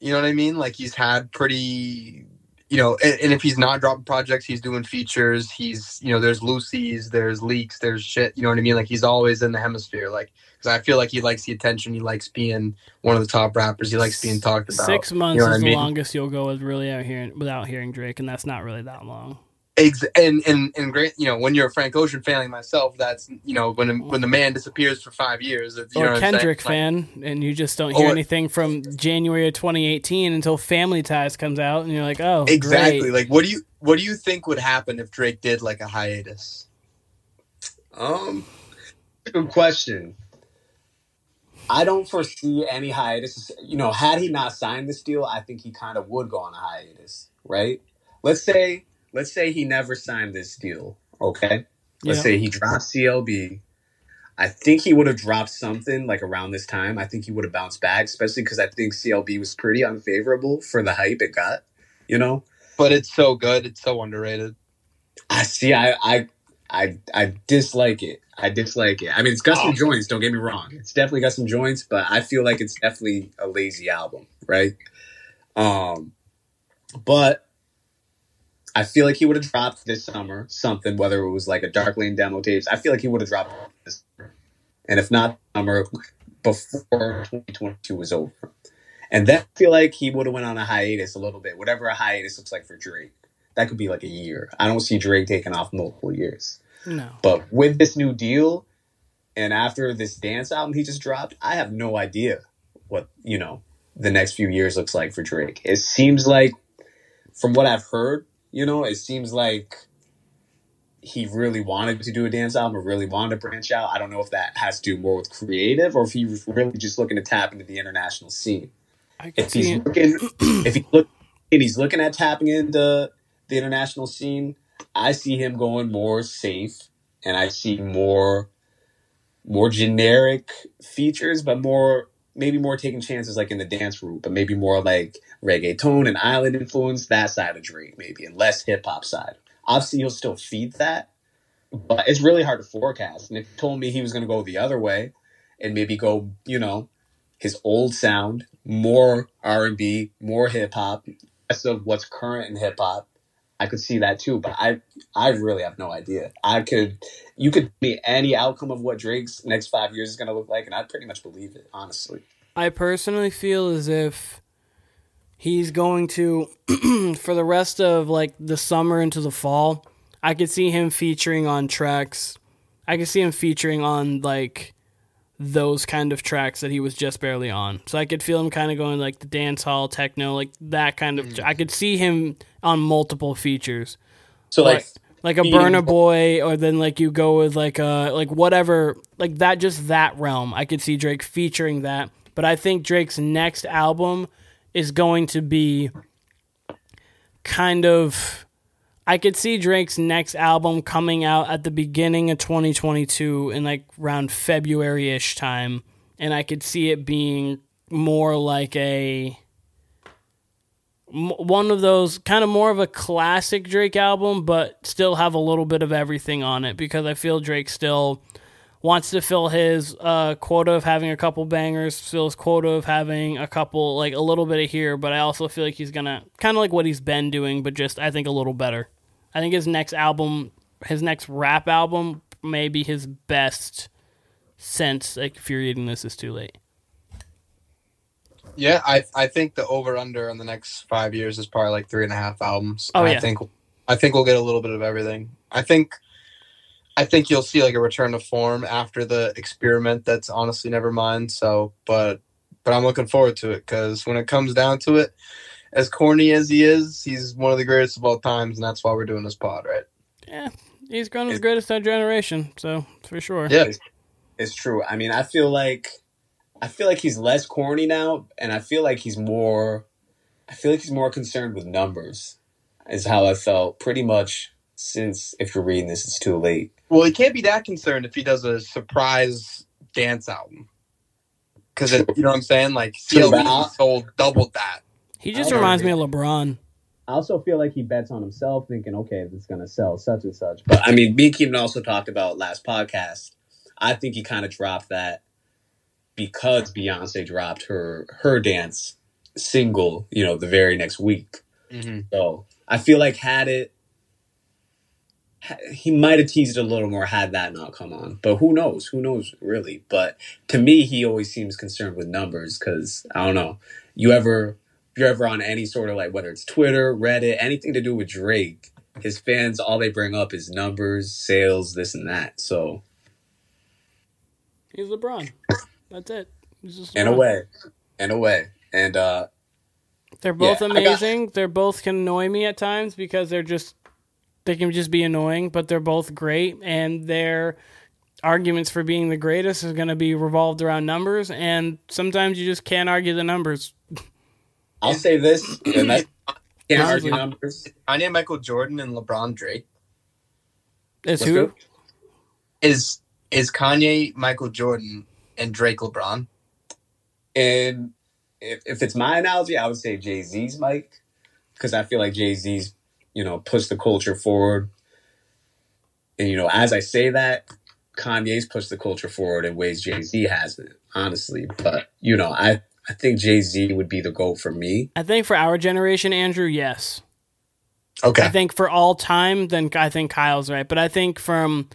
You know what I mean? Like he's had pretty you know, and, and if he's not dropping projects, he's doing features. He's, you know, there's loosies, there's leaks, there's shit. You know what I mean? Like he's always in the hemisphere. Like, because I feel like he likes the attention. He likes being one of the top rappers. He likes being talked about. Six months know what is I the longest you'll go with really out hearing without hearing Drake, and that's not really that long. Ex- and and and great, you know, when you're a Frank Ocean fan like myself, that's you know when when the man disappears for five years, you know or what I'm? Kendrick Like, fan, and you just don't hear Or- anything from January of 2018 until Family Ties comes out, and you're like, oh, exactly. great. Like, what do you what do you think would happen if Drake did like a hiatus? Um, good question. I don't foresee any hiatus. You know, had he not signed this deal, I think he kind of would go on a hiatus, right? Let's say, let's say he never signed this deal. Okay, let's Yeah. say he dropped CLB. I think he would have dropped something like around this time. I think he would have bounced back, especially because I think CLB was pretty unfavorable for the hype it got. You know, But it's so good. It's so underrated. I see. I I I I dislike it. I dislike it. I mean, it's got some Oh. joints. Don't get me wrong. It's definitely got some joints, but I feel like it's definitely a lazy album, right? Um, but I feel like he would have dropped this summer something, whether it was like a Dark Lane demo tapes. I feel like he would have dropped this, summer. and if not summer, before 2022 was over. And then I feel like he would have went on a hiatus a little bit, whatever a hiatus looks like for Drake that could be like a year. I don't see Drake taking off multiple years. no. But with this new deal and after this dance album he just dropped, I have no idea what, you know, the next few years looks like for Drake. It seems like from what I've heard, you know, it seems like he really wanted to do a dance album or really wanted to branch out. I don't know if that has to do more with creative or if he was really just looking to tap into the international scene I if he's it. looking if he's look and he's looking at tapping into the international scene, I see him going more safe and I see more more generic features, but more maybe more taking chances like in the dance route, but maybe more like reggaeton and island influence, that side of Drake, maybe, and less hip hop side. Obviously he'll still feed that, but it's really hard to forecast. And if told me he was gonna go the other way and maybe go, you know, his old sound, more R and B, more hip hop, less of what's current in hip hop. I could see that too, but I I really have no idea. I could you could be any outcome of what Drake's next five years is gonna look like, and I'd pretty much believe it, honestly. I personally feel as if he's going to for the rest of like the summer into the fall. I could see him featuring on tracks. I could see him featuring on like those kind of tracks that he was just barely on. So I could feel him kind of going like the dance hall techno, like that kind of. I could see him on multiple features, So like, like a Burna Boy, or then like you go with like a like whatever, like that. Just that realm. I could see Drake featuring that, but I think Drake's next album is going to be kind of. I could see Drake's next album coming out at the beginning of 2022 in like around February ish time. And I could see it being more like a One of those kind of more of a classic Drake album, but still have a little bit of everything on it because I feel Drake still wants to fill his uh, quota of having a couple bangers, fill his quota of having a couple, like a little bit of here, but I also feel like he's gonna kind of like what he's been doing, but just I think a little better. I think his next album, his next rap album, may be his best since like if you're reading this is too late. Yeah, I I think the over under on the next five years is probably like three and a half albums. Oh, yeah. I think I think we'll get a little bit of everything. I think I think you'll see like a return to form after the experiment. That's honestly never mind. So, but but I'm looking forward to it because when it comes down to it, as corny as he is, he's one of the greatest of all times, and that's why we're doing this pod, right? Yeah, he's grown as the greatest of our generation, so for sure. Yeah. It's true. I mean, I feel like I feel like he's less corny now, and I feel like he's more. I feel like he's more concerned with numbers. Is how I felt pretty much since. If you're reading this, it's too late. Well, he can't be that concerned if he does a surprise dance album. Because you know what I'm saying? Like True, CLB sold doubled that. He just I don't reminds me of LeBron. I also feel like he bets on himself, thinking, okay, it's going to sell such and such. But I mean, me and Keaton also talked about last podcast. I think he kind of dropped that because Beyonce dropped her her dance single, you know, the very next week. Mm-hmm. So I feel like had it, ha- he might have teased it a little more had that not come on. But who knows? Who knows really? But to me, he always seems concerned with numbers because I don't know. You ever, if you're ever on any sort of like whether it's Twitter, Reddit, anything to do with Drake, his fans all they bring up is numbers, sales, this and that. So He's LeBron. That's it. He's just in a way, in a way, and uh They're both Yeah, I got- amazing. They're both can annoy me at times because they're just they can just be annoying, but they're both great and their arguments for being the greatest is going to be revolved around numbers and sometimes you just can't argue the numbers. I'll say this, and that's can't Honestly. argue numbers. Kanye, Michael Jordan, and LeBron Drake Is Let's who? go. is is Kanye, Michael Jordan, and Drake LeBron. And if, if it's my analogy, I would say Jay Z's Mike, because I feel like Jay Z's, you know, push the culture forward. And, you know, as I say that, Kanye's pushed the culture forward in ways Jay Z hasn't, honestly. But, you know, I, I think Jay Z would be the goal for me. I think for our generation, Andrew, yes. Okay. I think for all time, then I think Kyle's right. But I think from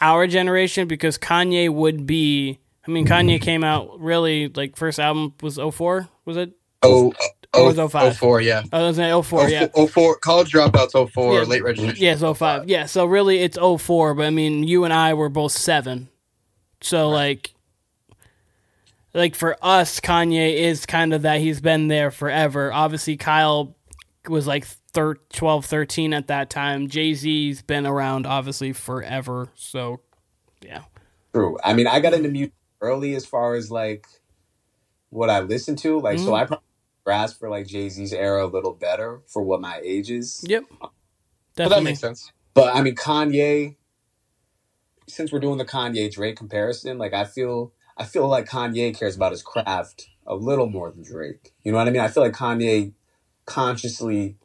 our generation, because Kanye would be. I mean, Kanye mm-hmm. came out really like first album was 04, was it? oh, Or oh, was 05? 04, yeah. Oh, it was in 04, yeah. 04, 04 college dropouts 04, Yeah. late registration. Yes, 05. Yeah, so really it's 04, but I mean, you and I were both 7. So like like for us Kanye is kind of that he's been there forever. Obviously Kyle was like thir- 12, 13 at that time. Jay-Z's been around obviously forever. So yeah. True. I mean, I got into music early as far as like what I listened to. Like, so Mhm. I probably grasp for like Jay Z's era a little better for what my age is. Yep. But that makes sense. But I mean, Kanye. Since we're doing the Kanye Drake comparison, like I feel, I feel like Kanye cares about his craft a little more than Drake. You know what I mean? I feel like Kanye consciously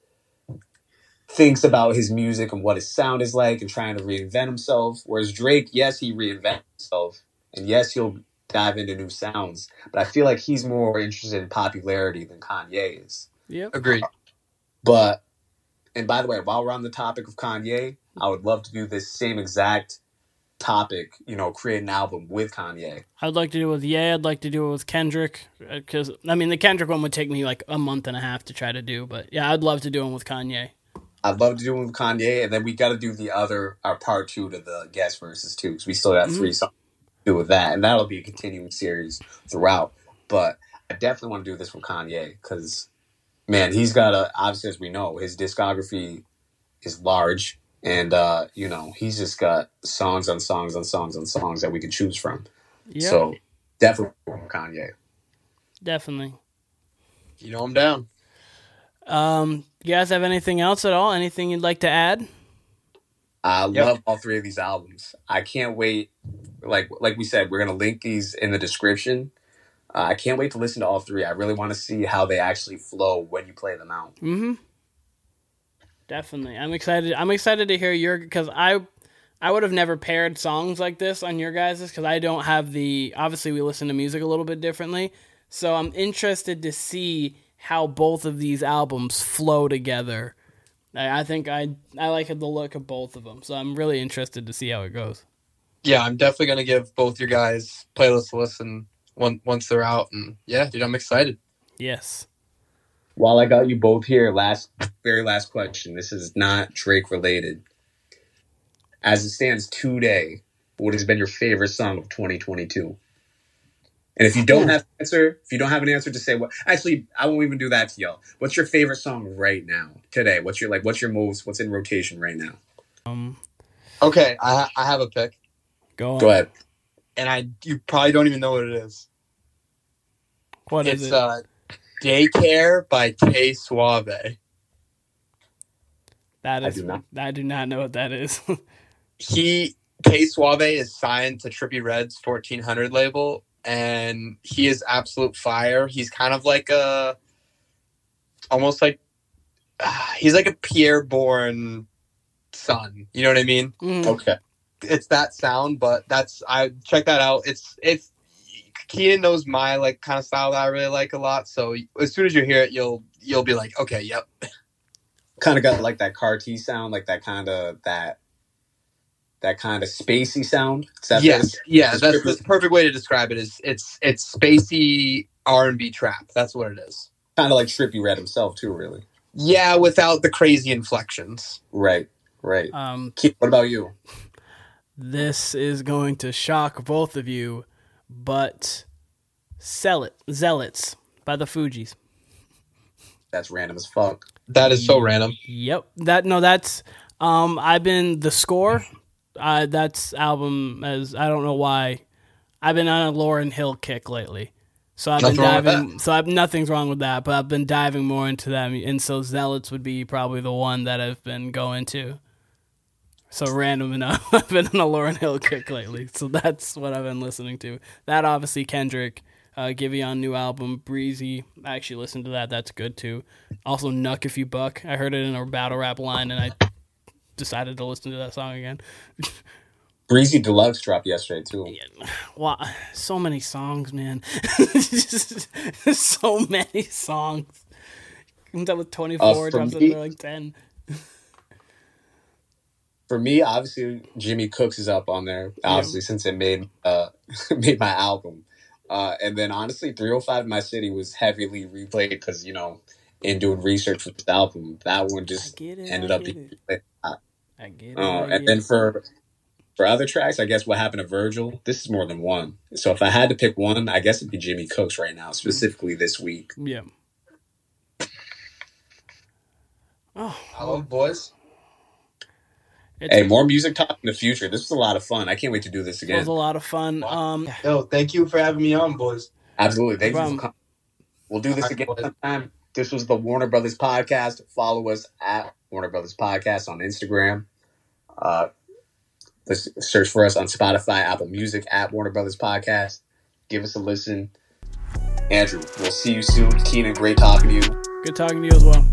thinks about his music and what his sound is like and trying to reinvent himself. Whereas Drake, yes, he reinvents himself, and yes, he'll dive into new sounds. But I feel like he's more interested in popularity than Kanye is. Yep. Agreed. But and by the way, while we're on the topic of Kanye, I would love to do this same exact topic. You know, create an album with Kanye. I'd like to do it with Ye. I'd like to do it with Kendrick uh, because I mean the Kendrick one would take me like a month and a half to try to do, but yeah, I'd love to do one with Kanye. I'd love to do one with Kanye, and then we got to do the other, our part two to the guest verses too, because we still got three mm-hmm. songs to do with that, and that'll be a continuing series throughout. But I definitely want to do this with Kanye because, man, he's got a obviously as we know, his discography is large, and uh, you know he's just got songs on songs on songs on songs that we can choose from. Yeah, So definitely Kanye. definitely. You know I'm down. Um, you guys have anything else at all? Anything you'd like to add? I Yep. love all three of these albums. I can't wait. Like like we said, we're gonna link these in the description. Uh, I can't wait to listen to all three. I really want to see how they actually flow when you play them out. Mm-hmm. Definitely, I'm excited. I'm excited to hear your because I, I would have never paired songs like this on your guys's because I don't have the. Obviously, we listen to music a little bit differently, so I'm interested to see how both of these albums flow together. I, I think I I like the look of both of them, so I'm really interested to see how it goes. Yeah, I'm definitely gonna give both your guys playlists a listen once once they're out, and yeah, dude, I'm excited. Yes. While I got you both here, last very last question. This is not Drake related. As it stands today, what has been your favorite song of 2022? And if you don't have an answer, if you don't have an answer to say what actually I won't even do that to y'all. What's your favorite song right now? Today? What's your like what's your most what's in rotation right now? Um. Okay, I ha- I have a pick, Go on. Go ahead. and I you probably don't even know what it is. What is it? it's it? uh, "Daycare" by K Suave. that I do not. I do not know what that is. He K Suave is signed to Trippie Redd's 1400 label, and he is absolute fire. He's kind of like a, almost like, he's like a Pi'erre Bourne son. You know what I mean? Mhm. Okay. It's that sound, but that's I check that out. It's it's Keenan knows my like kind of style that I really like a lot. So as soon as you hear it, you'll you'll be like, okay, yep, Kind of got like that Carti sound, like that kind of that that kind of spacey sound. Is that yes, yeah. it's That's the perfect way to describe it. Is it's it's spacey R and B trap. That's what it is. kind of like Trippie Redd himself too, really. Yeah, without the crazy inflections. Right. Right. Um. Keith, what about you? This is going to shock both of you, but Sell It, Zealots by the Fugees. That's random as fuck. That is so random. Yep. That no, that's um I've been the score. Uh that's album as I don't know why. I've been on a Lauryn Hill kick lately. So I've Nothing been diving so I've nothing's wrong with that, but I've been diving more into them and so Zealots would be probably the one that I've been going to. So random enough, I've been on a Lauryn Hill kick lately. So that's what I've been listening to. That obviously Kendrick, uh, Giveon new album, Breezy. I actually listened to that. That's good too. Also, Knuck If You Buck. I heard it in a battle rap line, and I decided to listen to that song again. Breezy Deluxe dropped yesterday too. Wow, so many songs, man. so many songs. Comes out with twenty four, Uh, drops me- another like ten. For me, obviously Jimmy Cooks is up on there. Obviously, since it made uh made my album. Uh, and then honestly, 305 in My City was heavily replayed because you know, in doing research for this album, that one just get it. ended I up get being it. I get it. Uh, I and then for for other tracks, I guess what happened to Virgil. This is more than one. So if I had to pick one, I guess it'd be Jimmy Cooks right now, specifically this week. yeah. Oh, Hello, boys. It's, Hey, more music talk in the future. This was a lot of fun. I can't wait to do this again. it was a lot of fun. Um, Yo, thank you for having me on, boys. Absolutely. Thank No you for. We'll do this again sometime. This was the Warner Brothas Podcast. Follow us at Warner Brothas Podcast on Instagram. Uh, let's search for us on Spotify, Apple Music at Warner Brothas Podcast. Give us a listen. Andrew, we'll see you soon. Keenan, great talking to you. good talking to you as well.